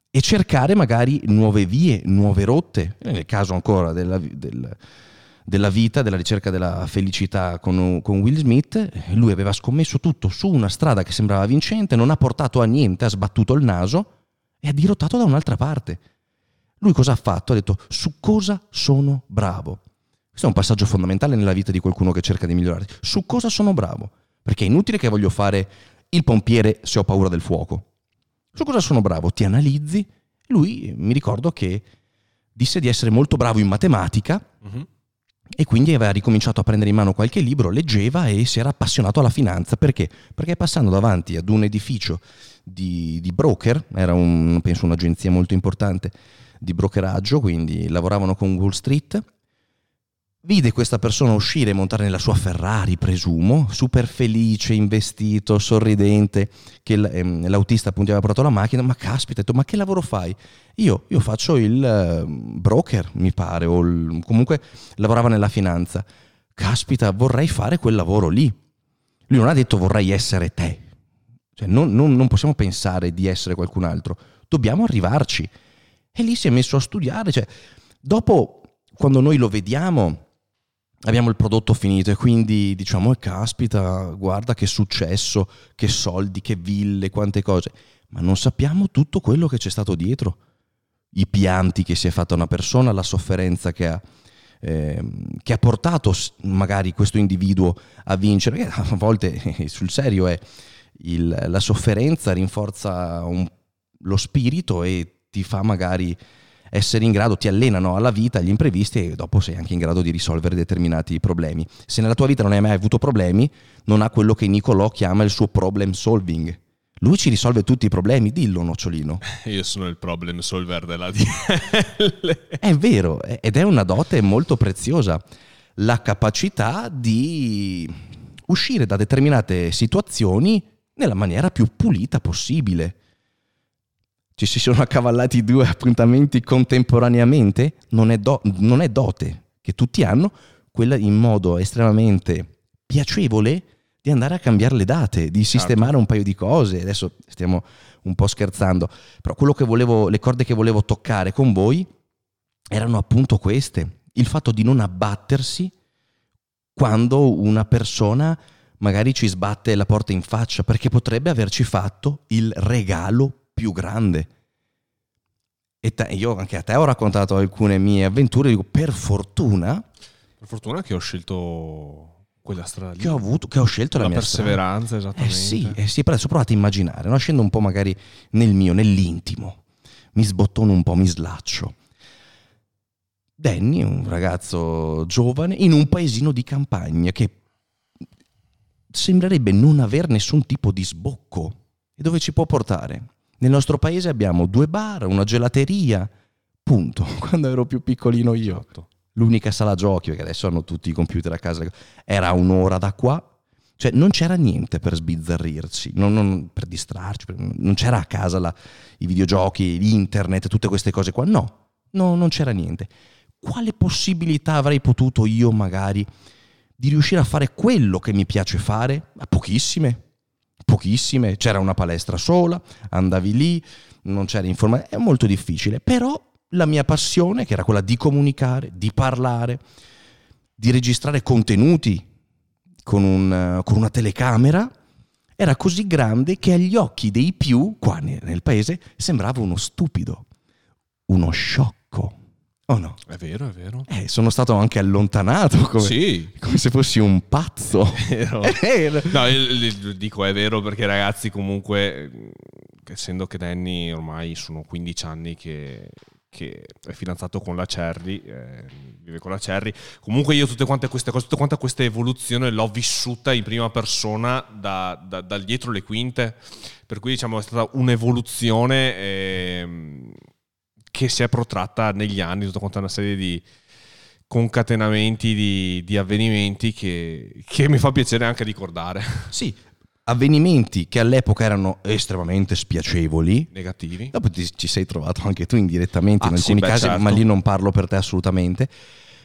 [SPEAKER 2] E cercare magari nuove vie, nuove rotte, nel caso ancora della, del, della vita, della ricerca della felicità con, con, Will Smith, lui aveva scommesso tutto su una strada che sembrava vincente, non ha portato a niente, ha sbattuto il naso e ha dirottato da un'altra parte. Lui cosa ha fatto? Ha detto su cosa sono bravo. Questo è un passaggio fondamentale nella vita di qualcuno che cerca di migliorare. Su cosa sono bravo? Perché è inutile che voglio fare il pompiere se ho paura del fuoco. Su cosa sono bravo? Ti analizzi. Lui mi ricordo che disse di essere molto bravo in matematica, uh-huh e quindi aveva ricominciato a prendere in mano qualche libro, leggeva e si era appassionato alla finanza. Perché? Perché passando davanti ad un edificio di, di broker, era un, penso un'agenzia molto importante di brokeraggio, quindi lavoravano con Wall Street, Vide questa persona uscire e montare nella sua Ferrari, presumo, super felice, investito, sorridente, che ehm, l'autista appunto aveva portato la macchina, ma caspita, detto, ma che lavoro fai? Io, io faccio il uh, broker, mi pare, o il, comunque lavorava nella finanza. Caspita, vorrei fare quel lavoro lì. Lui non ha detto vorrei essere te. Cioè, non, non, non possiamo pensare di essere qualcun altro. Dobbiamo arrivarci. E lì si è messo a studiare. Cioè, dopo, quando noi lo vediamo, abbiamo il prodotto finito e quindi diciamo, eh, caspita, guarda che successo, che soldi, che ville, quante cose. Ma non sappiamo tutto quello che c'è stato dietro. I pianti che si è fatta una persona, la sofferenza che ha, eh, che ha portato magari questo individuo a vincere. Che a volte sul serio è il, la sofferenza rinforza un, lo spirito e ti fa magari essere in grado, ti allenano alla vita, agli imprevisti e dopo sei anche in grado di risolvere determinati problemi. Se nella tua vita non hai mai avuto problemi, non ha quello che Nicolò chiama il suo problem solving. Lui ci risolve tutti i problemi, dillo nocciolino. *laughs*
[SPEAKER 1] Io sono il problem solver della DL.
[SPEAKER 2] È vero, ed è una dote molto preziosa, la capacità di uscire da determinate situazioni nella maniera più pulita possibile. Ci si sono accavallati due appuntamenti contemporaneamente? Non è, do- non è dote che tutti hanno, quella in modo estremamente piacevole di andare a cambiare le date, di certo. sistemare certo. un paio di cose. Adesso stiamo un po' scherzando, però quello che volevo, le corde che volevo toccare con voi erano appunto queste. Il fatto di non abbattersi quando una persona magari ci sbatte la porta in faccia perché potrebbe averci fatto il regalo più grande. E te, io anche a te ho raccontato alcune mie avventure, dico per fortuna.
[SPEAKER 1] Per fortuna che ho scelto quella strada lì.
[SPEAKER 2] Che ho avuto, che ho scelto la,
[SPEAKER 1] la
[SPEAKER 2] mia
[SPEAKER 1] perseveranza,
[SPEAKER 2] strada.
[SPEAKER 1] esattamente.
[SPEAKER 2] Eh sì, eh sì, però adesso provate a immaginare, no? scendo un po' magari nel mio, nell'intimo, mi sbottono un po', mi slaccio. Danny, un ragazzo giovane, in un paesino di campagna che sembrerebbe non avere nessun tipo di sbocco. E dove ci può portare? Nel nostro paese abbiamo due bar, una gelateria, punto. *laughs* Quando ero più piccolino io, esatto. l'unica sala giochi, perché adesso hanno tutti i computer a casa, era un'ora da qua. Cioè non c'era niente per sbizzarrirci, non, non, per distrarci, non c'era a casa la, i videogiochi, internet, tutte queste cose qua. No, no, non c'era niente. Quale possibilità avrei potuto io magari di riuscire a fare quello che mi piace fare? A pochissime, pochissime, c'era una palestra sola, andavi lì, non c'era informazione, è molto difficile, però la mia passione, che era quella di comunicare, di parlare, di registrare contenuti con, un, con una telecamera, era così grande che agli occhi dei più, qua nel paese, sembrava uno stupido, uno sciocco. Oh no?
[SPEAKER 1] È vero, è vero.
[SPEAKER 2] Eh, sono stato anche allontanato come,
[SPEAKER 1] sì.
[SPEAKER 2] come se fossi un pazzo.
[SPEAKER 1] È vero. *laughs* È vero. No, io dico è vero perché ragazzi comunque, essendo che Danny ormai sono 15 anni che, che è fidanzato con la Cherry, eh, vive con la Cherry. Comunque io tutte quante queste cose, tutta quanta questa evoluzione l'ho vissuta in prima persona da, da, dal dietro le quinte, per cui diciamo è stata un'evoluzione... Eh, che si è protratta negli anni, tutta quanta una serie di concatenamenti di, di avvenimenti che, che, mi fa piacere anche ricordare. *laughs*
[SPEAKER 2] Sì, avvenimenti che all'epoca erano estremamente spiacevoli.
[SPEAKER 1] Negativi.
[SPEAKER 2] Dopo ti, ci sei trovato anche tu indirettamente ah, in alcuni sì, casi, certo. ma lì non parlo per te assolutamente.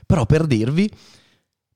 [SPEAKER 2] Però per dirvi,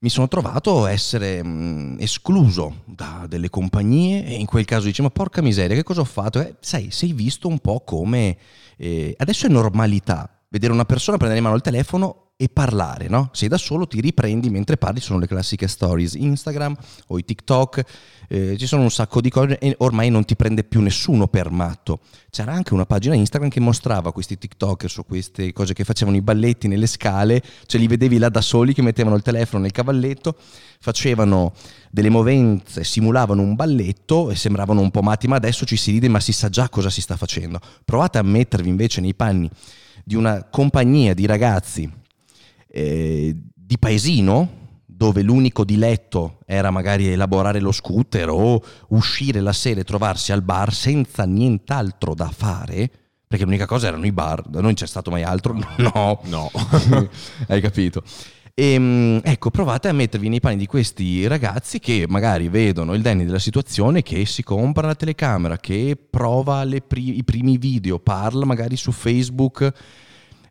[SPEAKER 2] mi sono trovato a essere mh, escluso da delle compagnie e in quel caso dice ma porca miseria che cosa ho fatto? Eh, sai, sei visto un po' come eh, adesso è normalità vedere una persona prendere in mano il telefono e parlare, no? Sei da solo, ti riprendi mentre parli, sono le classiche stories Instagram o i TikTok, eh, ci sono un sacco di cose e ormai non ti prende più nessuno per matto. C'era anche una pagina Instagram che mostrava questi TikToker su queste cose che facevano i balletti nelle scale, cioè li vedevi là da soli che mettevano il telefono nel cavalletto, facevano delle movenze, simulavano un balletto e sembravano un po' matti, ma adesso ci si ride ma si sa già cosa si sta facendo. Provate a mettervi invece nei panni di una compagnia di ragazzi eh, di paesino dove l'unico diletto era magari elaborare lo scooter o uscire la sera e trovarsi al bar senza nient'altro da fare, perché l'unica cosa erano i bar, da noi non c'è stato mai altro, *laughs* no,
[SPEAKER 1] no, *laughs*
[SPEAKER 2] hai capito. E, ehm, ecco, provate a mettervi nei panni di questi ragazzi che magari vedono il Danny della situazione, che si compra la telecamera, che prova pri- i primi video, parla magari su Facebook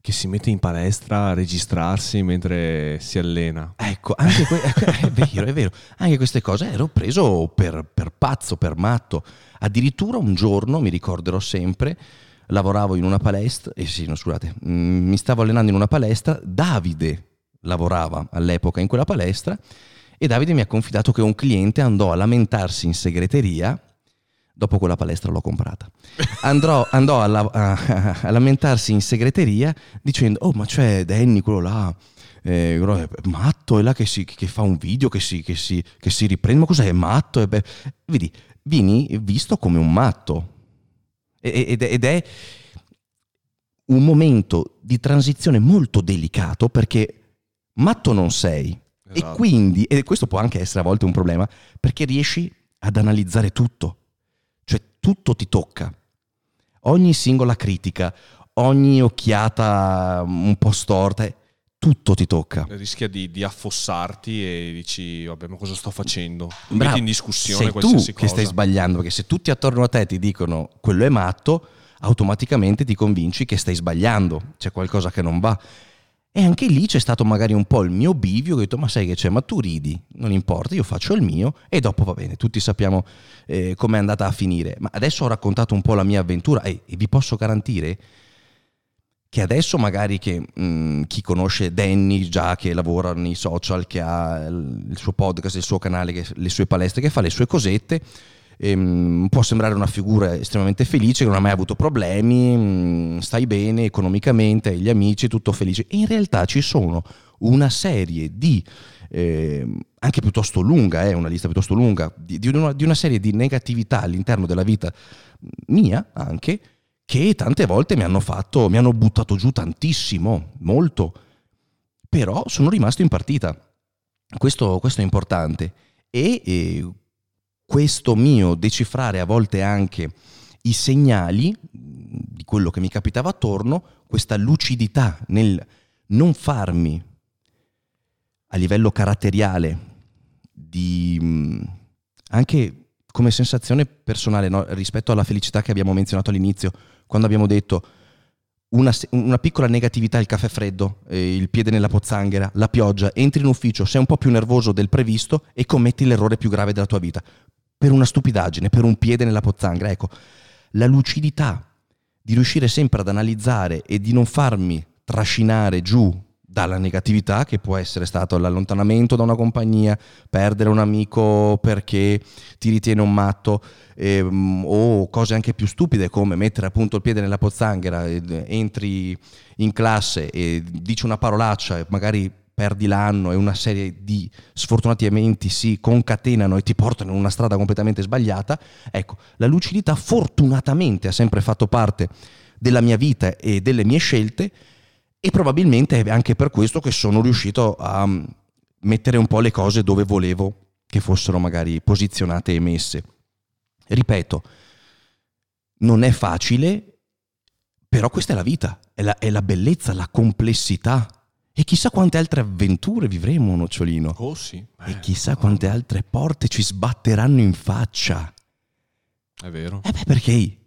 [SPEAKER 1] che si mette in palestra a registrarsi mentre si allena.
[SPEAKER 2] Ecco, anche que- *laughs* è vero, è vero. Anche queste cose ero preso per, per pazzo, per matto. Addirittura un giorno, mi ricorderò sempre, lavoravo in una palestra, eh sì, no, scusate, mm, mi stavo allenando in una palestra, Davide lavorava all'epoca in quella palestra e Davide mi ha confidato che un cliente andò a lamentarsi in segreteria, dopo quella palestra l'ho comprata, andrò, andò a, la- a- a lamentarsi in segreteria dicendo, oh ma c'è Danny, quello là, eh, è matto, è là che, si- che fa un video, che si, che si- che si riprende, ma cos'è, è matto? È be-" Vedi, vieni visto come un matto. E- ed è- ed è un momento di transizione molto delicato perché matto non sei. E
[SPEAKER 1] Esatto.
[SPEAKER 2] quindi, e questo può anche essere a volte un problema, perché riesci ad analizzare tutto, cioè tutto ti tocca, ogni singola critica, ogni occhiata un po' storta, tutto ti tocca.
[SPEAKER 1] Rischia di, di affossarti e dici, vabbè, ma cosa sto facendo?
[SPEAKER 2] Bravo.
[SPEAKER 1] Metti in discussione
[SPEAKER 2] Sei
[SPEAKER 1] qualsiasi
[SPEAKER 2] tu
[SPEAKER 1] cosa.
[SPEAKER 2] che stai sbagliando, perché se tutti attorno a te ti dicono quello è matto, automaticamente ti convinci che stai sbagliando, c'è qualcosa che non va. E anche lì c'è stato magari un po' il mio bivio, ho detto ma sai che c'è, ma tu ridi, non importa, io faccio il mio e dopo va bene, tutti sappiamo eh, com'è andata a finire. Ma adesso ho raccontato un po' la mia avventura e, e vi posso garantire che adesso magari che mh, chi conosce Danny già che lavora nei social, che ha il suo podcast, il suo canale, le sue palestre, che fa le sue cosette, ehm, può sembrare una figura estremamente felice, che non ha mai avuto problemi, mh, stai bene economicamente, gli amici, tutto felice. In realtà ci sono una serie di, ehm, anche piuttosto lunga, eh, una lista piuttosto lunga, di, di una, di una serie di negatività all'interno della vita mia anche, che tante volte mi hanno fatto, mi hanno buttato giù tantissimo, molto, però sono rimasto in partita. Questo, questo è importante. E, eh, questo mio decifrare a volte anche i segnali di quello che mi capitava attorno, questa lucidità nel non farmi a livello caratteriale di mh, anche come sensazione personale no, rispetto alla felicità che abbiamo menzionato all'inizio, quando abbiamo detto una, una piccola negatività, il caffè freddo, eh, il piede nella pozzanghera, la pioggia, entri in ufficio, sei un po' più nervoso del previsto e commetti l'errore più grave della tua vita. Per una stupidaggine, per un piede nella pozzanghera. Ecco, la lucidità di riuscire sempre ad analizzare e di non farmi trascinare giù dalla negatività, che può essere stato l'allontanamento da una compagnia, perdere un amico perché ti ritiene un matto, ehm, o cose anche più stupide come mettere appunto il piede nella pozzanghera, entri in classe e dici una parolaccia e magari perdi l'anno e una serie di sfortunati eventi si concatenano e ti portano in una strada completamente sbagliata, ecco, la lucidità fortunatamente ha sempre fatto parte della mia vita e delle mie scelte e probabilmente è anche per questo che sono riuscito a mm, mettere un po' le cose dove volevo che fossero magari posizionate e messe. Ripeto, non è facile, però questa è la vita, è la, è la bellezza, la complessità. E chissà quante altre avventure vivremo, Nocciolino.
[SPEAKER 1] Oh sì,
[SPEAKER 2] E
[SPEAKER 1] eh,
[SPEAKER 2] chissà quante altre porte ci sbatteranno in faccia.
[SPEAKER 1] è vero.
[SPEAKER 2] Eh beh, perché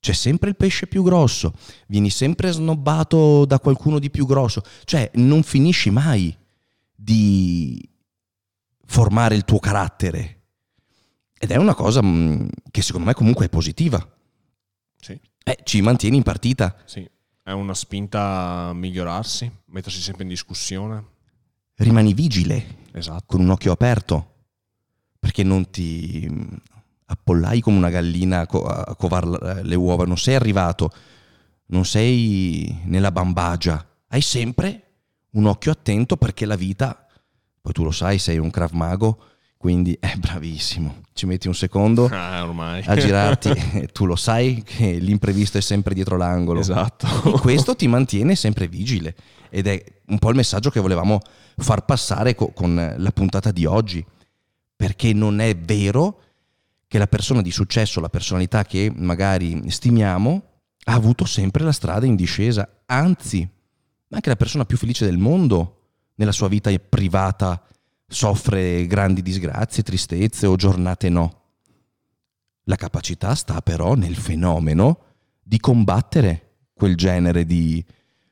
[SPEAKER 2] c'è sempre il pesce più grosso, vieni sempre snobbato da qualcuno di più grosso, cioè non finisci mai di formare il tuo carattere. Ed è una cosa mh, che secondo me comunque è positiva.
[SPEAKER 1] Sì,
[SPEAKER 2] Eh, ci mantieni in partita,
[SPEAKER 1] sì. È una spinta a migliorarsi, mettersi sempre in discussione.
[SPEAKER 2] rimani vigile,
[SPEAKER 1] Esatto.
[SPEAKER 2] con un occhio aperto, perché non ti mh, appollai come una gallina a co- a covar le uova, non sei arrivato, non sei nella bambagia, hai sempre un occhio attento perché la vita, poi tu lo sai, sei un Krav Mago, quindi è bravissimo, ci metti un secondo *laughs*
[SPEAKER 1] Ah,
[SPEAKER 2] a girarti, *laughs* tu lo sai che l'imprevisto è sempre dietro l'angolo.
[SPEAKER 1] esatto.
[SPEAKER 2] E questo ti mantiene sempre vigile. Ed è un po' il messaggio che volevamo far passare co- con la puntata di oggi, perché non è vero che la persona di successo, la personalità che magari stimiamo, ha avuto sempre la strada in discesa, anzi, anche la persona più felice del mondo nella sua vita privata soffre grandi disgrazie, tristezze o giornate no. La capacità sta però nel fenomeno di combattere quel genere di,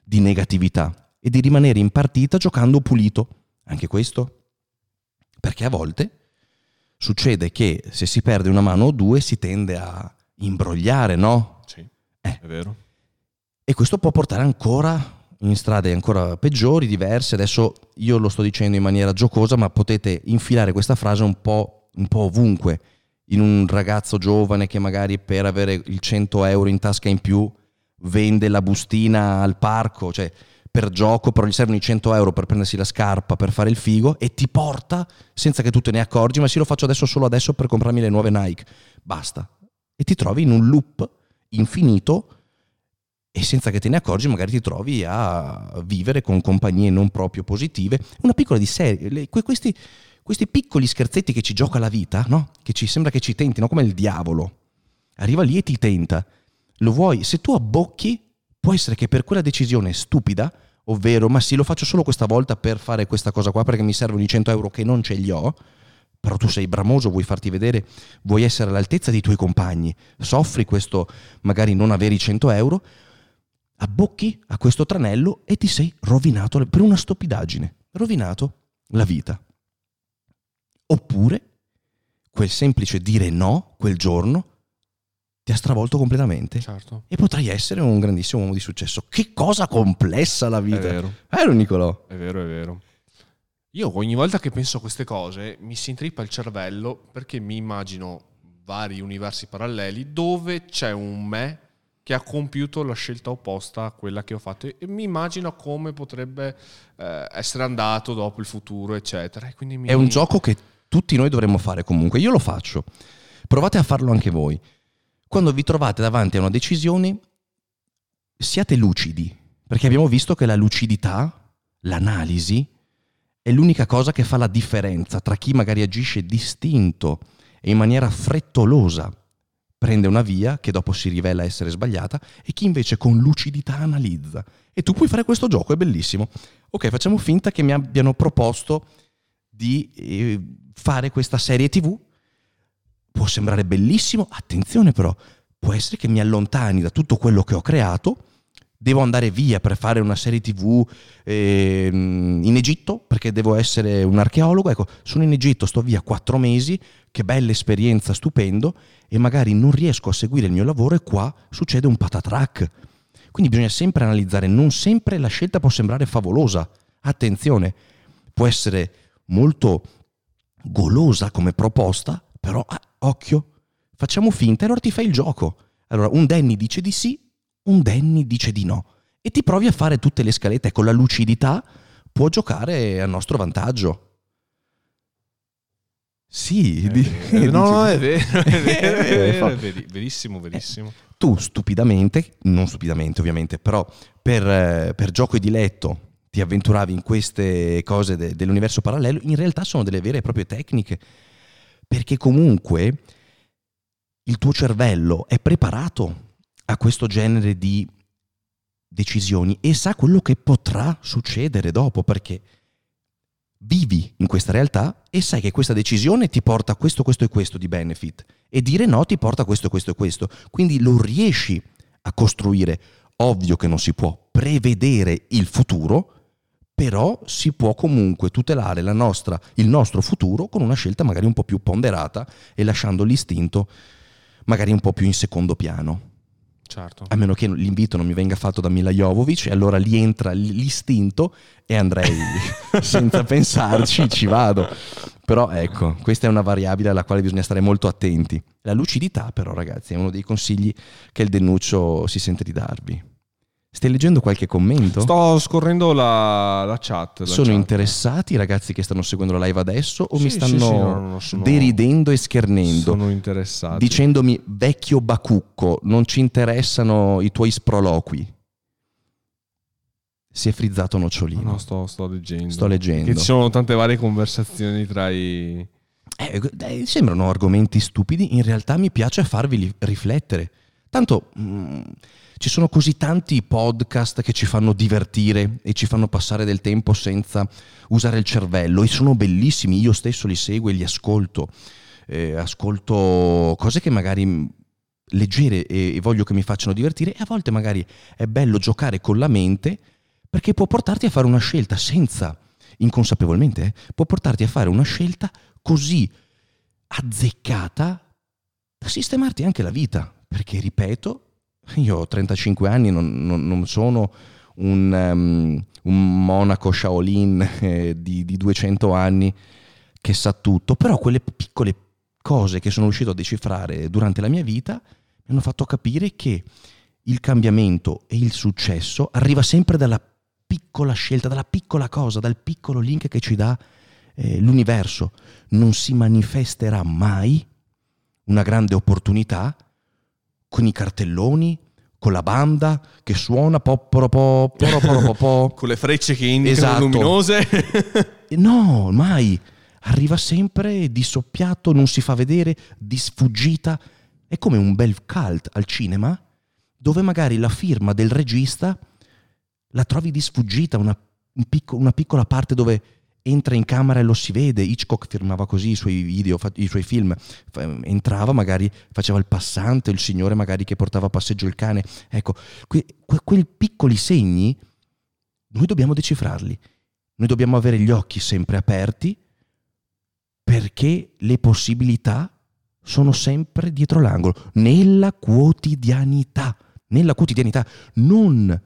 [SPEAKER 2] di negatività e di rimanere in partita giocando pulito. Anche questo? Perché a volte succede che se si perde una mano o due si tende a imbrogliare, no?
[SPEAKER 1] Sì,
[SPEAKER 2] Eh.
[SPEAKER 1] è vero.
[SPEAKER 2] E questo può portare ancora in strade ancora peggiori, diverse. Adesso io lo sto dicendo in maniera giocosa, ma potete infilare questa frase un po', un po' ovunque. In un ragazzo giovane che magari per avere il 100 euro in tasca in più vende la bustina al parco, cioè per gioco, però gli servono i 100 euro per prendersi la scarpa, per fare il figo, e ti porta senza che tu te ne accorgi, ma sì lo faccio adesso solo adesso per comprarmi le nuove Nike. Basta. E ti trovi in un loop infinito e senza che te ne accorgi magari ti trovi a vivere con compagnie non proprio positive. Una piccola di serie, questi, questi piccoli scherzetti che ci gioca la vita, no? Che ci sembra che ci tentino, come il diavolo. Arriva lì e ti tenta. Lo vuoi? Se tu abbocchi, può essere che per quella decisione stupida, ovvero ma sì, lo faccio solo questa volta per fare questa cosa qua perché mi servono i 100 euro che non ce li ho, però tu sei bramoso, vuoi farti vedere, vuoi essere all'altezza dei tuoi compagni, soffri questo magari non avere i 100 euro, abbocchi a questo tranello e ti sei rovinato per una stupidaggine, rovinato la vita. Oppure quel semplice dire no quel giorno ti ha stravolto completamente
[SPEAKER 1] Certo.
[SPEAKER 2] e potrai essere un grandissimo uomo di successo. Che cosa complessa la
[SPEAKER 1] È
[SPEAKER 2] vita.
[SPEAKER 1] vero,
[SPEAKER 2] Vero Nicolò?
[SPEAKER 1] è vero, è vero. Io ogni volta che penso a queste cose mi si intrippa il cervello perché mi immagino vari universi paralleli dove c'è un me che ha compiuto la scelta opposta a quella che ho fatto e mi immagino come potrebbe eh, essere andato dopo il futuro, eccetera. Mi-
[SPEAKER 2] È un gioco che tutti noi dovremmo fare comunque. Io lo faccio. Provate a farlo anche voi. Quando vi trovate davanti a una decisione, siate lucidi, perché abbiamo visto che la lucidità, l'analisi, è l'unica cosa che fa la differenza tra chi magari agisce distinto e in maniera frettolosa prende una via che dopo si rivela essere sbagliata e chi invece con lucidità analizza. E tu puoi fare questo gioco, è bellissimo. Ok, facciamo finta che mi abbiano proposto di eh, fare questa serie TV. Può sembrare bellissimo, attenzione però, può essere che mi allontani da tutto quello che ho creato. Devo andare via per fare una serie TV ehm, in Egitto perché devo essere un archeologo. Ecco, sono in Egitto, sto via quattro mesi, che bella esperienza, stupendo, e magari non riesco a seguire il mio lavoro e qua succede un patatrack. Quindi bisogna sempre analizzare, non sempre la scelta può sembrare favolosa. Attenzione, può essere molto golosa come proposta, però ah, occhio, facciamo finta e allora ti fai il gioco. Allora un Danny dice di sì, un Danny dice di no. E ti provi a fare tutte le scalette. Ecco, la lucidità può giocare a nostro vantaggio. Sì,
[SPEAKER 1] Eh, *laughs* no, no, *laughs* è vero, è vero, è vero, è veri- verissimo, verissimo.
[SPEAKER 2] tu stupidamente, non stupidamente ovviamente, però per, eh, per gioco e diletto ti avventuravi in queste cose de- dell'universo parallelo, in realtà sono delle vere e proprie tecniche, perché comunque il tuo cervello è preparato a questo genere di decisioni e sa quello che potrà succedere dopo, perché vivi in questa realtà e sai che questa decisione ti porta a questo, questo e questo di benefit e dire no ti porta a questo, questo e questo. Quindi lo riesci a costruire. Ovvio che non si può prevedere il futuro, però si può comunque tutelare la nostra- il nostro futuro con una scelta magari un po' più ponderata e lasciando l'istinto magari un po' più in secondo piano.
[SPEAKER 1] Certo.
[SPEAKER 2] A meno che l'invito non mi venga fatto da Mila Jovovic, e allora lì entra l'istinto e andrei *laughs* senza pensarci, ci vado. Però ecco, questa è una variabile alla quale bisogna stare molto attenti. La lucidità, però, ragazzi, è uno dei consigli che il Dennuccio si sente di darvi. Stai leggendo qualche commento?
[SPEAKER 1] Sto scorrendo la, la chat. la
[SPEAKER 2] Sono
[SPEAKER 1] chat.
[SPEAKER 2] interessati i ragazzi che stanno seguendo la live adesso o
[SPEAKER 1] Sì,
[SPEAKER 2] mi
[SPEAKER 1] sì,
[SPEAKER 2] stanno
[SPEAKER 1] sì, no, no, sono-
[SPEAKER 2] deridendo e schernendo?
[SPEAKER 1] Sono interessati.
[SPEAKER 2] dicendomi vecchio bacucco, non ci interessano i tuoi sproloqui. Si è frizzato nocciolino.
[SPEAKER 1] No, sto, sto leggendo.
[SPEAKER 2] Sto leggendo.
[SPEAKER 1] Che ci sono tante varie conversazioni tra i...
[SPEAKER 2] Eh, eh, sembrano argomenti stupidi, in realtà mi piace farvi riflettere. Tanto mm, ci sono così tanti podcast che ci fanno divertire e ci fanno passare del tempo senza usare il cervello e sono bellissimi, io stesso li seguo e li ascolto. Eh, ascolto cose che magari leggere e, e voglio che mi facciano divertire e a volte magari è bello giocare con la mente perché può portarti a fare una scelta senza, inconsapevolmente, eh, può portarti a fare una scelta così azzeccata da sistemarti anche la vita. Perché, ripeto, io ho 35 anni, non, non, non sono un, um, un, monaco Shaolin eh, di, di 200 anni che sa tutto, però quelle piccole cose che sono riuscito a decifrare durante la mia vita mi hanno fatto capire che il cambiamento e il successo arriva sempre dalla piccola scelta, dalla piccola cosa, dal piccolo link che ci dà eh, l'universo. Non si manifesterà mai una grande opportunità con i cartelloni, con la banda che suona popporo popporo *laughs*
[SPEAKER 1] con le frecce che indicano
[SPEAKER 2] Esatto.
[SPEAKER 1] luminose. *laughs*
[SPEAKER 2] No, mai. Arriva sempre di soppiatto, non si fa vedere, di sfuggita. È come un bel cult al cinema, dove magari la firma del regista la trovi di sfuggita, una, un picco- una piccola parte dove entra in camera e lo si vede. Hitchcock firmava così i suoi video, i suoi film. Entrava, magari faceva il passante, il signore magari che portava a passeggio il cane. Ecco, que- que- quei piccoli segni noi dobbiamo decifrarli. Noi dobbiamo avere gli occhi sempre aperti perché le possibilità sono sempre dietro l'angolo, nella quotidianità, nella quotidianità, non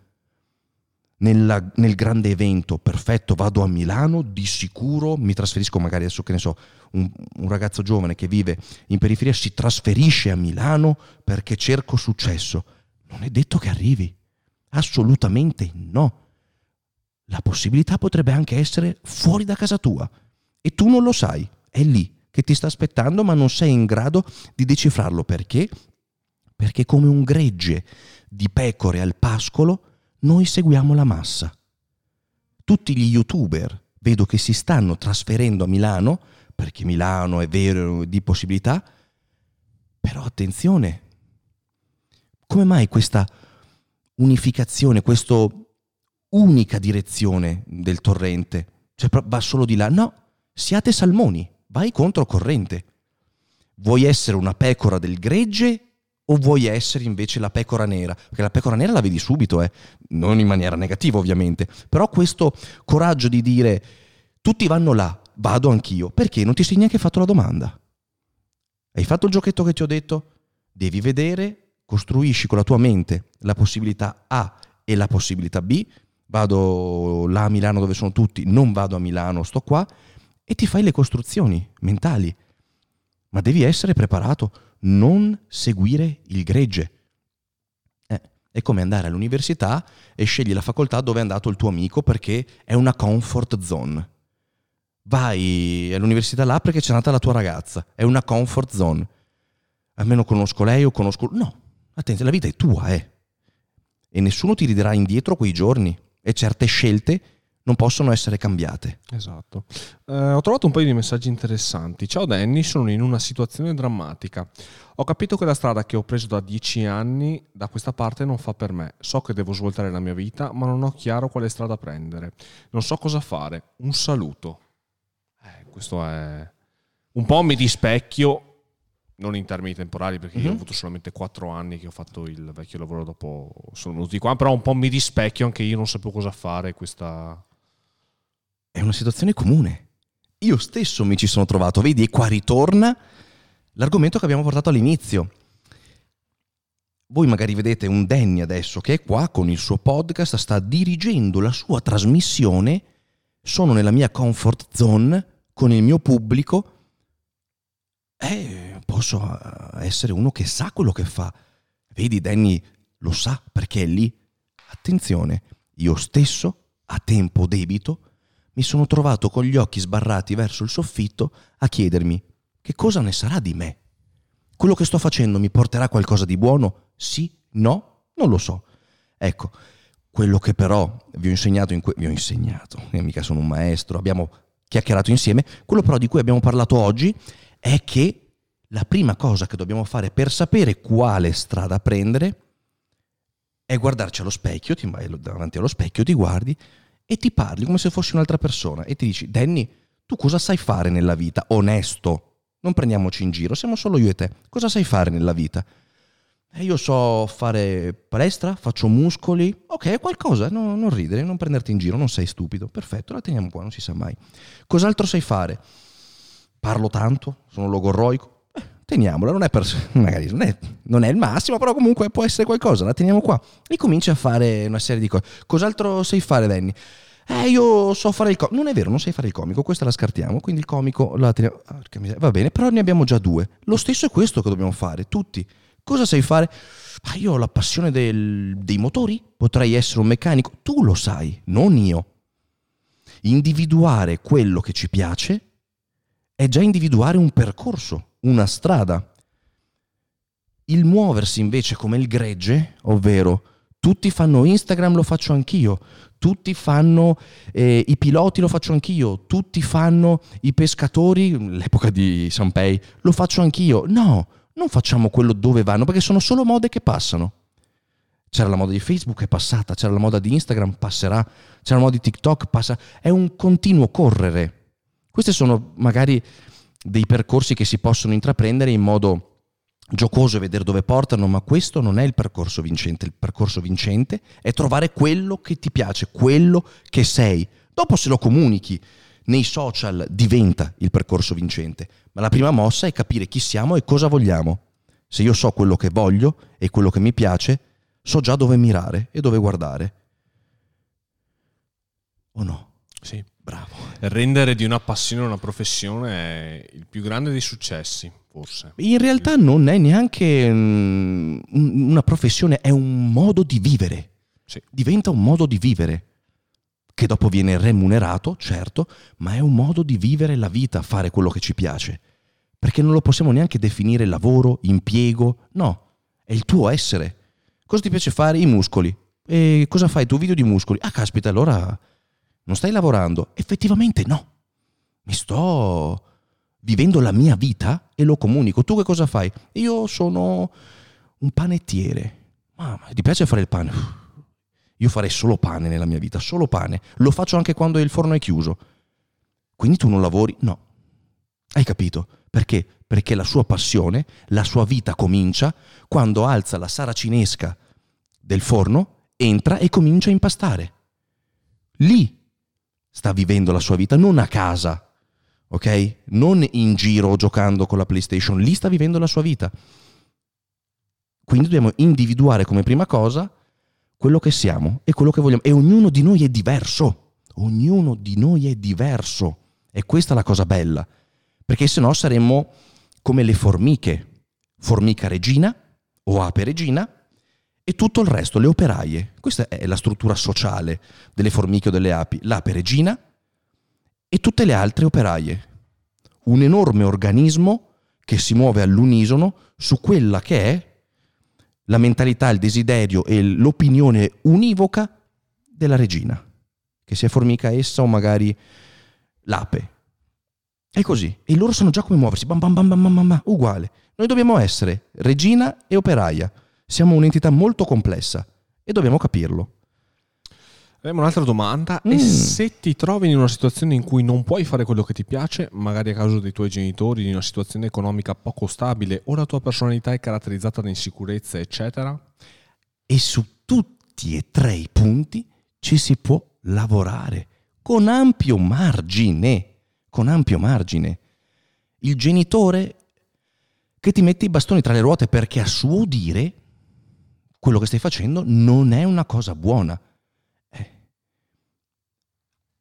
[SPEAKER 2] nella- nel grande evento, perfetto, vado a Milano, di sicuro mi trasferisco, magari adesso che ne so, un, un ragazzo giovane che vive in periferia si trasferisce a Milano perché cerco successo. Non è detto che arrivi, assolutamente no. La possibilità potrebbe anche essere fuori da casa tua e tu non lo sai, è lì che ti sta aspettando ma non sei in grado di decifrarlo perché? Perché come un gregge di pecore al pascolo noi seguiamo la massa. Tutti gli youtuber vedo che si stanno trasferendo a Milano perché Milano è vero di possibilità, però attenzione, come mai questa unificazione, questa unica direzione del torrente? Cioè va solo di là? No, siate salmoni, vai controcorrente. Vuoi essere una pecora del gregge o vuoi essere invece la pecora nera? Perché la pecora nera la vedi subito, eh? non in maniera negativa ovviamente, però questo coraggio di dire tutti vanno là, vado anch'io, perché non ti sei neanche fatto la domanda? Hai fatto il giochetto che ti ho detto? Devi vedere, costruisci con la tua mente la possibilità A e la possibilità B, vado là a Milano dove sono tutti, non vado a Milano, sto qua, e ti fai le costruzioni mentali. Ma devi essere preparato, non seguire il gregge. Eh, è come andare all'università e scegli la facoltà dove è andato il tuo amico perché è una comfort zone. Vai all'università là perché c'è nata la tua ragazza, è una comfort zone. Almeno conosco lei o conosco... No, attenzione, la vita è tua, eh. E nessuno ti riderà indietro quei giorni e certe scelte non possono essere cambiate.
[SPEAKER 1] Esatto. Eh, ho trovato un paio di messaggi interessanti. Ciao Danny, sono in una situazione drammatica. Ho capito che la strada che ho preso da dieci anni da questa parte non fa per me. So che devo svoltare la mia vita, ma non ho chiaro quale strada prendere. Non so cosa fare. Un saluto. Eh, questo è... Un po' mi dispecchio, non in termini temporali, perché io ho
[SPEAKER 2] Mhm.
[SPEAKER 1] avuto solamente quattro anni che ho fatto il vecchio lavoro, dopo sono venuti qua, però un po' mi dispecchio, anche io non sapevo cosa fare. Questa...
[SPEAKER 2] È una situazione comune. Io stesso mi ci sono trovato, vedi, e qua ritorna l'argomento che abbiamo portato all'inizio. Voi magari vedete un Danny adesso che è qua con il suo podcast, sta dirigendo la sua trasmissione, sono nella mia comfort zone con il mio pubblico e posso eh, essere uno che sa quello che fa. Vedi, Danny lo sa perché è lì. Attenzione, io stesso, a tempo debito, mi sono trovato con gli occhi sbarrati verso il soffitto a chiedermi che cosa ne sarà di me. Quello che sto facendo mi porterà qualcosa di buono? Sì? No? Non lo so. Ecco, quello che però vi ho insegnato, in que- vi ho insegnato, io mica sono un maestro, abbiamo chiacchierato insieme, quello però di cui abbiamo parlato oggi è che la prima cosa che dobbiamo fare per sapere quale strada prendere è guardarci allo specchio, ti vai davanti allo specchio, ti guardi e ti parli come se fossi un'altra persona e ti dici, Danny, tu cosa sai fare nella vita? Onesto, non prendiamoci in giro, siamo solo io e te. Cosa sai fare nella vita? Eh, io so fare palestra, faccio muscoli, ok, qualcosa, no, non ridere, non prenderti in giro, non sei stupido, perfetto, la teniamo qua, non si sa mai. Cos'altro sai fare? Parlo tanto, sono logorroico, teniamola, non è, per, *laughs* magari non è, non è il massimo, però comunque può essere qualcosa, la teniamo qua. E cominci a fare una serie di cose. Cos'altro sai fare, Danny? Eh, io so fare il comico. Non è vero, non sai fare il comico, questa la scartiamo, quindi il comico la teniamo. Va bene, però ne abbiamo già due. Lo stesso è questo che dobbiamo fare, tutti. Cosa sai fare? Ah, io ho la passione del, dei motori, potrei essere un meccanico. Tu lo sai, non io. Individuare quello che ci piace è già individuare un percorso, una strada. Il muoversi invece come il gregge, ovvero tutti fanno Instagram, lo faccio anch'io, tutti fanno eh, i piloti, lo faccio anch'io, tutti fanno i pescatori, l'epoca di Sanpei, lo faccio anch'io. No, non facciamo quello dove vanno, perché sono solo mode che passano. C'era la moda di Facebook, è passata, c'era la moda di Instagram, passerà, c'era la moda di TikTok, passa. È un continuo correre. Questi sono magari dei percorsi che si possono intraprendere in modo giocoso e vedere dove portano, ma questo non è il percorso vincente. Il percorso vincente è trovare quello che ti piace, quello che sei. Dopo se lo comunichi nei social diventa il percorso vincente, ma la prima mossa è capire chi siamo e cosa vogliamo. Se io so quello che voglio e quello che mi piace, so già dove mirare e dove guardare. O no?
[SPEAKER 1] Sì.
[SPEAKER 2] Bravo.
[SPEAKER 1] Rendere di una passione una professione è il più grande dei successi, forse.
[SPEAKER 2] In realtà non è neanche mm, una professione, è un modo di vivere.
[SPEAKER 1] Sì.
[SPEAKER 2] Diventa un modo di vivere che dopo viene remunerato, certo, ma è un modo di vivere la vita, fare quello che ci piace. Perché non lo possiamo neanche definire lavoro, impiego, no, è il tuo essere. Cosa ti piace fare? I muscoli. E cosa fai tu? Video di muscoli. Ah, caspita, allora non stai lavorando? Effettivamente no. Mi sto vivendo la mia vita e lo comunico. Tu che cosa fai? Io sono un panettiere. Mamma, ti piace fare il pane? Io farei solo pane nella mia vita, solo pane. Lo faccio anche quando il forno è chiuso. Quindi tu non lavori? No. Hai capito? Perché? Perché la sua passione, la sua vita comincia quando alza la saracinesca del forno, entra e comincia a impastare. Lì sta vivendo la sua vita, non a casa, ok? Non in giro giocando con la PlayStation, lì sta vivendo la sua vita. Quindi dobbiamo individuare come prima cosa quello che siamo e quello che vogliamo. E ognuno di noi è diverso. Ognuno di noi è diverso. E questa è la cosa bella. Perché se no saremmo come le formiche. Formica regina o ape regina e tutto il resto, le operaie. Questa è la struttura sociale delle formiche o delle api. L'ape regina e tutte le altre operaie. Un enorme organismo che si muove all'unisono su quella che è la mentalità, il desiderio e l'opinione univoca della regina, che sia formica essa o magari l'ape. È così. E loro sanno già come muoversi, bam bam bam bam bam bam, uguale. Noi dobbiamo essere regina e operaia. Siamo un'entità molto complessa e dobbiamo capirlo.
[SPEAKER 1] Abbiamo un'altra domanda. Mm. E se ti trovi in una situazione in cui non puoi fare quello che ti piace, magari a causa dei tuoi genitori, di una situazione economica poco stabile o la tua personalità è caratterizzata da insicurezza, eccetera?
[SPEAKER 2] E su tutti e tre i punti ci si può lavorare con ampio margine. Con ampio margine. Il genitore che ti mette i bastoni tra le ruote perché a suo dire quello che stai facendo non è una cosa buona.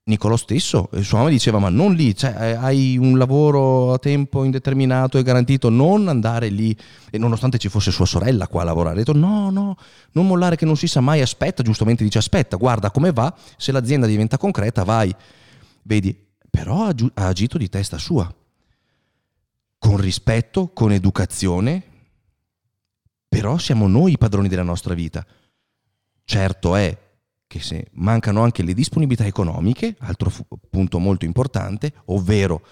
[SPEAKER 2] Nicolò stesso, sua mamma diceva ma non lì, cioè, eh, hai un lavoro a tempo indeterminato e garantito, non andare lì, e nonostante ci fosse sua sorella qua a lavorare, ha detto no, no, non mollare che non si sa mai, aspetta, giustamente dice aspetta, guarda come va, se l'azienda diventa concreta vai, vedi, però ha agito di testa sua, con rispetto, con educazione, però siamo noi i padroni della nostra vita. Certo è che se mancano anche le disponibilità economiche, altro fu- punto molto importante, ovvero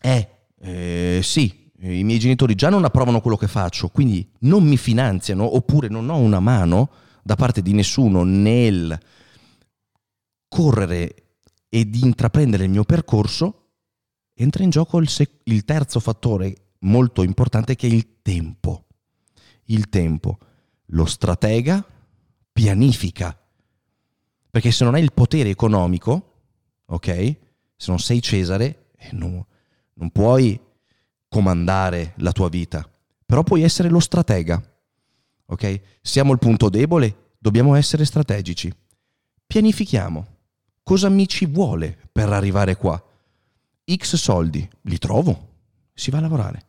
[SPEAKER 2] è eh, sì, i miei genitori già non approvano quello che faccio, quindi non mi finanziano oppure non ho una mano da parte di nessuno nel correre e di intraprendere il mio percorso, entra in gioco il, sec- il terzo fattore molto importante che è il tempo. Il tempo. Lo stratega pianifica. Perché se non hai il potere economico, ok? Se non sei Cesare, eh, non, non puoi comandare la tua vita, però puoi essere lo stratega. Ok? Siamo il punto debole, dobbiamo essere strategici. Pianifichiamo. Cosa mi ci vuole per arrivare qua? X soldi, li trovo, si va a lavorare.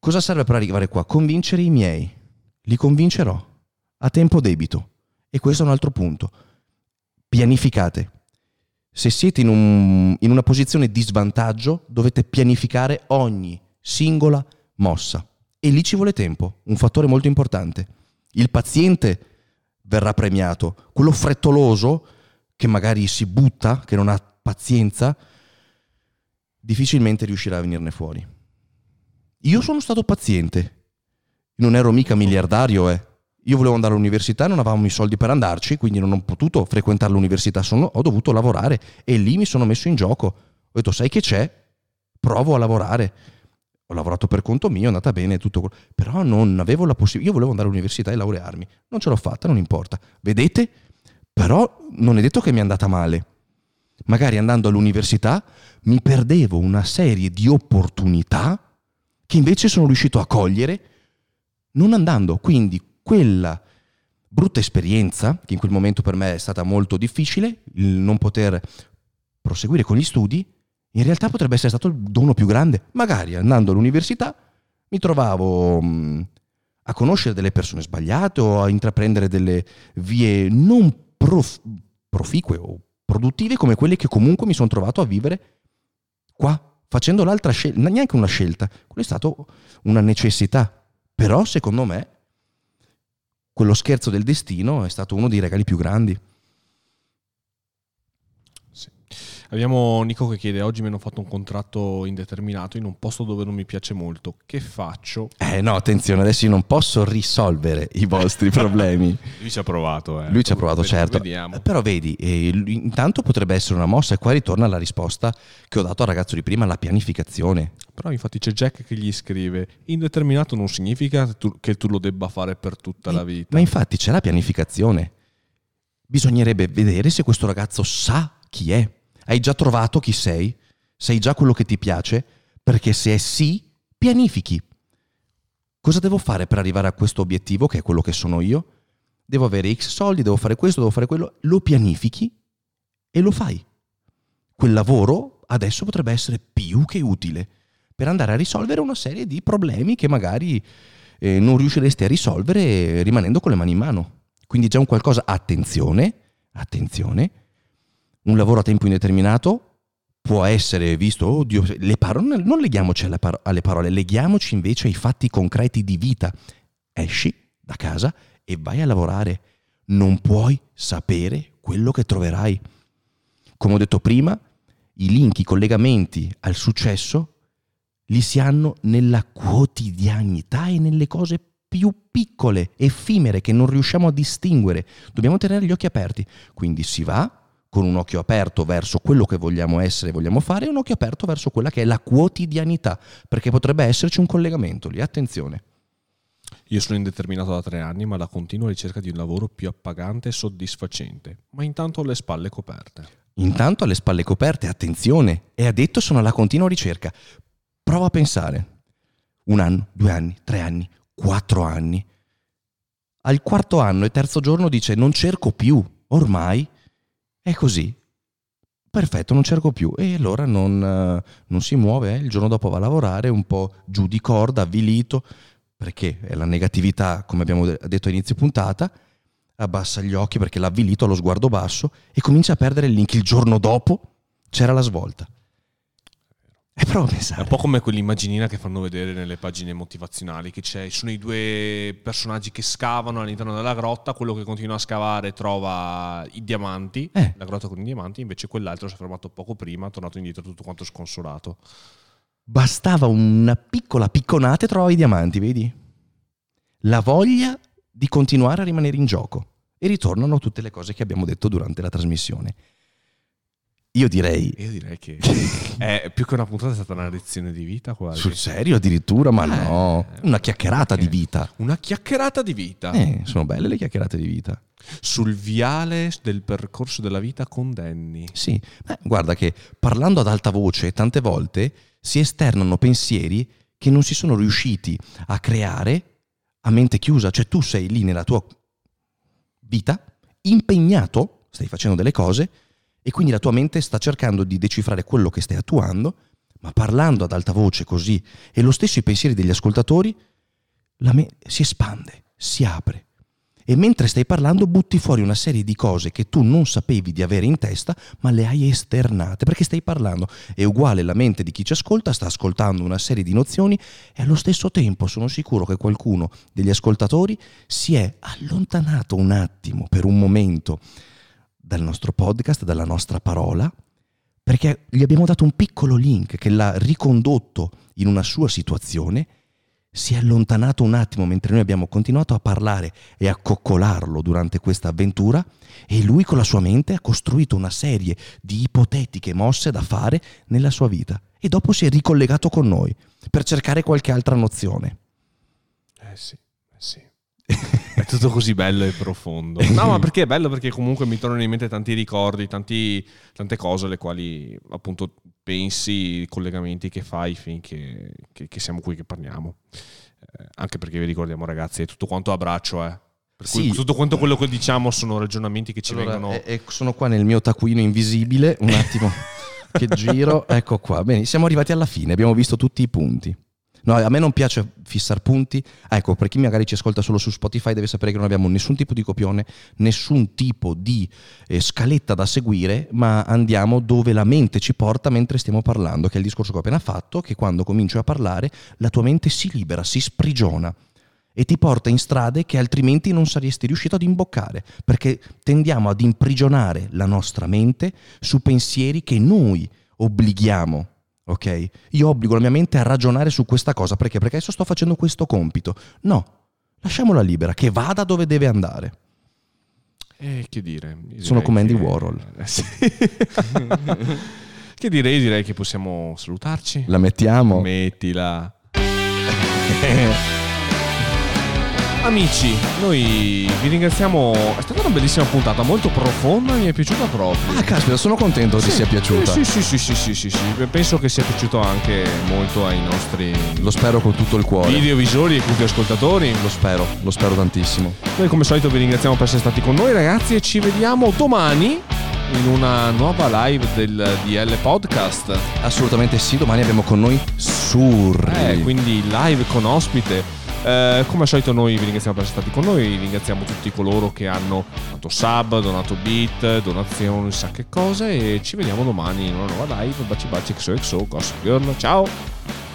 [SPEAKER 2] Cosa serve per arrivare qua? Convincere i miei. Li convincerò a tempo debito. E questo è un altro punto. Pianificate. Se siete in, un, in una posizione di svantaggio, dovete pianificare ogni singola mossa. E lì ci vuole tempo, un fattore molto importante. Il paziente verrà premiato, quello frettoloso che magari si butta, che non ha pazienza, difficilmente riuscirà a venirne fuori. Io sono stato paziente, non ero mica miliardario, eh. Io volevo andare all'università, non avevamo i soldi per andarci, quindi non ho potuto frequentare l'università, sono, ho dovuto lavorare e lì mi sono messo in gioco. Ho detto, sai che c'è? Provo a lavorare. Ho lavorato per conto mio, è andata bene tutto quello. Però non avevo la possibilità, io volevo andare all'università e laurearmi. Non ce l'ho fatta, non importa. Vedete? Però non è detto che mi è andata male. Magari andando all'università mi perdevo una serie di opportunità che invece sono riuscito a cogliere non andando. Quindi quella brutta esperienza, che in quel momento per me è stata molto difficile, il non poter proseguire con gli studi, in realtà potrebbe essere stato il dono più grande. Magari andando all'università mi trovavo mh, a conoscere delle persone sbagliate o a intraprendere delle vie non prof- proficue o produttive come quelle che comunque mi sono trovato a vivere qua facendo l'altra scelta, neanche una scelta, quello è stato una necessità. Però secondo me quello scherzo del destino è stato uno dei regali più grandi.
[SPEAKER 1] Abbiamo Nico che chiede: Oggi mi hanno fatto un contratto indeterminato in un posto dove non mi piace molto. Che faccio?
[SPEAKER 2] Eh no, attenzione, adesso io non posso risolvere i vostri *laughs* problemi.
[SPEAKER 1] Lui ci ha provato, eh.
[SPEAKER 2] Lui ci ha provato, certo.
[SPEAKER 1] Vediamo.
[SPEAKER 2] Però vedi, eh, intanto potrebbe essere una mossa, e qua ritorna la risposta che ho dato al ragazzo di prima: la pianificazione.
[SPEAKER 1] Però infatti c'è Jack che gli scrive: Indeterminato non significa tu- che tu lo debba fare per tutta la vita.
[SPEAKER 2] Ma infatti c'è la pianificazione. Bisognerebbe vedere se questo ragazzo sa chi è. Hai già trovato chi sei? Sei già quello che ti piace? Perché se è sì, pianifichi. Cosa devo fare per arrivare a questo obiettivo, che è quello che sono io? Devo avere X soldi, devo fare questo, devo fare quello. Lo pianifichi e lo fai. Quel lavoro adesso potrebbe essere più che utile per andare a risolvere una serie di problemi che magari eh, non riusciresti a risolvere rimanendo con le mani in mano. Quindi già un qualcosa, attenzione, attenzione, un lavoro a tempo indeterminato può essere visto, oddio, le parole, non leghiamoci alle, paro- alle parole, leghiamoci invece ai fatti concreti di vita. Esci da casa e vai a lavorare. Non puoi sapere quello che troverai. Come ho detto prima, i link, i collegamenti al successo li si hanno nella quotidianità e nelle cose più piccole, effimere, che non riusciamo a distinguere. Dobbiamo tenere gli occhi aperti. Quindi si va con un occhio aperto verso quello che vogliamo essere e vogliamo fare e un occhio aperto verso quella che è la quotidianità, perché potrebbe esserci un collegamento lì, attenzione.
[SPEAKER 1] Io sono indeterminato da tre anni, ma la continua ricerca di un lavoro più appagante e soddisfacente, ma intanto ho le spalle coperte.
[SPEAKER 2] Intanto alle spalle coperte, attenzione, e ha detto sono alla continua ricerca. Prova a pensare. Un anno, due anni, tre anni, quattro anni. Al quarto anno e terzo giorno dice non cerco più, ormai è così. Perfetto, non cerco più. E allora non, eh, non si muove, eh. il giorno dopo va a lavorare un po' giù di corda, avvilito, perché è la negatività, come abbiamo detto a inizio puntata, abbassa gli occhi perché l'ha avvilito allo sguardo basso e comincia a perdere il link. Il giorno dopo c'era la svolta. E prova a pensare.
[SPEAKER 1] È un po' come quell'immaginina che fanno vedere nelle pagine motivazionali, che ci sono i due personaggi che scavano all'interno della grotta, quello che continua a scavare trova i diamanti,
[SPEAKER 2] Eh.
[SPEAKER 1] la grotta con i diamanti, invece quell'altro si è fermato poco prima, è tornato indietro tutto quanto sconsolato.
[SPEAKER 2] Bastava una piccola picconata e trovava i diamanti, vedi? La voglia di continuare a rimanere in gioco. E ritornano tutte le cose che abbiamo detto durante la trasmissione. Io direi...
[SPEAKER 1] Io direi che *laughs* è più che una puntata è stata una lezione di vita quasi.
[SPEAKER 2] Sul serio addirittura? Ma
[SPEAKER 1] Eh,
[SPEAKER 2] no, una chiacchierata di vita.
[SPEAKER 1] Una chiacchierata di vita.
[SPEAKER 2] Eh, sono belle le chiacchierate di vita.
[SPEAKER 1] Sul viale del percorso della vita con Danny.
[SPEAKER 2] Sì, Beh, guarda che parlando ad alta voce tante volte si esternano pensieri che non si sono riusciti a creare a mente chiusa, cioè tu sei lì nella tua vita, impegnato, stai facendo delle cose e quindi la tua mente sta cercando di decifrare quello che stai attuando, ma parlando ad alta voce così e lo stesso i pensieri degli ascoltatori la me- si espande, si apre. E mentre stai parlando butti fuori una serie di cose che tu non sapevi di avere in testa, ma le hai esternate, perché stai parlando. È uguale la mente di chi ci ascolta, sta ascoltando una serie di nozioni e allo stesso tempo sono sicuro che qualcuno degli ascoltatori si è allontanato un attimo, per un momento, dal nostro podcast, dalla nostra parola, perché gli abbiamo dato un piccolo link che l'ha ricondotto in una sua situazione si è allontanato un attimo mentre noi abbiamo continuato a parlare e a coccolarlo durante questa avventura e lui con la sua mente ha costruito una serie di ipotetiche mosse da fare nella sua vita e dopo si è ricollegato con noi per cercare qualche altra nozione.
[SPEAKER 1] Eh sì, eh sì. È tutto così bello e profondo. *laughs* No, ma perché è bello? Perché comunque mi tornano in mente tanti ricordi, tanti- tante cose alle quali appunto pensi, collegamenti che fai finché che, che siamo qui che parliamo. Eh, anche perché vi ricordiamo ragazzi, è tutto quanto a braccio, eh.
[SPEAKER 2] Sì.
[SPEAKER 1] tutto quanto quello che diciamo sono ragionamenti che ci
[SPEAKER 2] Allora,
[SPEAKER 1] vengono...
[SPEAKER 2] e- e sono qua nel mio taccuino invisibile, un attimo *laughs* che giro, ecco qua. Bene, siamo arrivati alla fine, abbiamo visto tutti i punti. No, a me non piace fissare punti. Ah, Ecco, per chi magari ci ascolta solo su Spotify deve sapere che non abbiamo nessun tipo di copione, nessun tipo di eh, scaletta da seguire, ma andiamo dove la mente ci porta mentre stiamo parlando, che è il discorso che ho appena fatto, che quando cominci a parlare la tua mente si libera, si sprigiona e ti porta in strade che altrimenti non saresti riuscito ad imboccare, perché tendiamo ad imprigionare la nostra mente su pensieri che noi obblighiamo. Ok? Io obbligo la mia mente a ragionare su questa cosa perché? Perché adesso sto facendo questo compito. No, lasciamola libera, che vada dove deve andare.
[SPEAKER 1] Eh, che dire?
[SPEAKER 2] Sono come Andy
[SPEAKER 1] che-
[SPEAKER 2] Warhol.
[SPEAKER 1] Eh, sì. *laughs* che direi? Direi che possiamo salutarci.
[SPEAKER 2] La mettiamo?
[SPEAKER 1] Mettila. *laughs* Amici, noi vi ringraziamo. È stata una bellissima puntata, molto profonda, mi è piaciuta proprio.
[SPEAKER 2] Ah, caspita, sono contento che ti sia piaciuta.
[SPEAKER 1] Sì, sì, sì, sì, sì, sì, sì. Penso che sia piaciuto anche molto ai nostri
[SPEAKER 2] Lo spero con tutto il cuore.
[SPEAKER 1] videovisori e tutti ascoltatori.
[SPEAKER 2] Lo spero, lo spero tantissimo.
[SPEAKER 1] Noi come solito vi ringraziamo per essere stati con noi ragazzi e ci vediamo domani in una nuova live del DL Podcast.
[SPEAKER 2] Assolutamente sì, domani abbiamo con noi Surri.
[SPEAKER 1] Eh, quindi live con ospite. Eh, come al solito noi vi ringraziamo per essere stati con noi, ringraziamo tutti coloro che hanno donato sub, donato beat, donazioni, sa che cose e ci vediamo domani in una nuova live. Baci baci XOXO, Gossip Girl, ciao!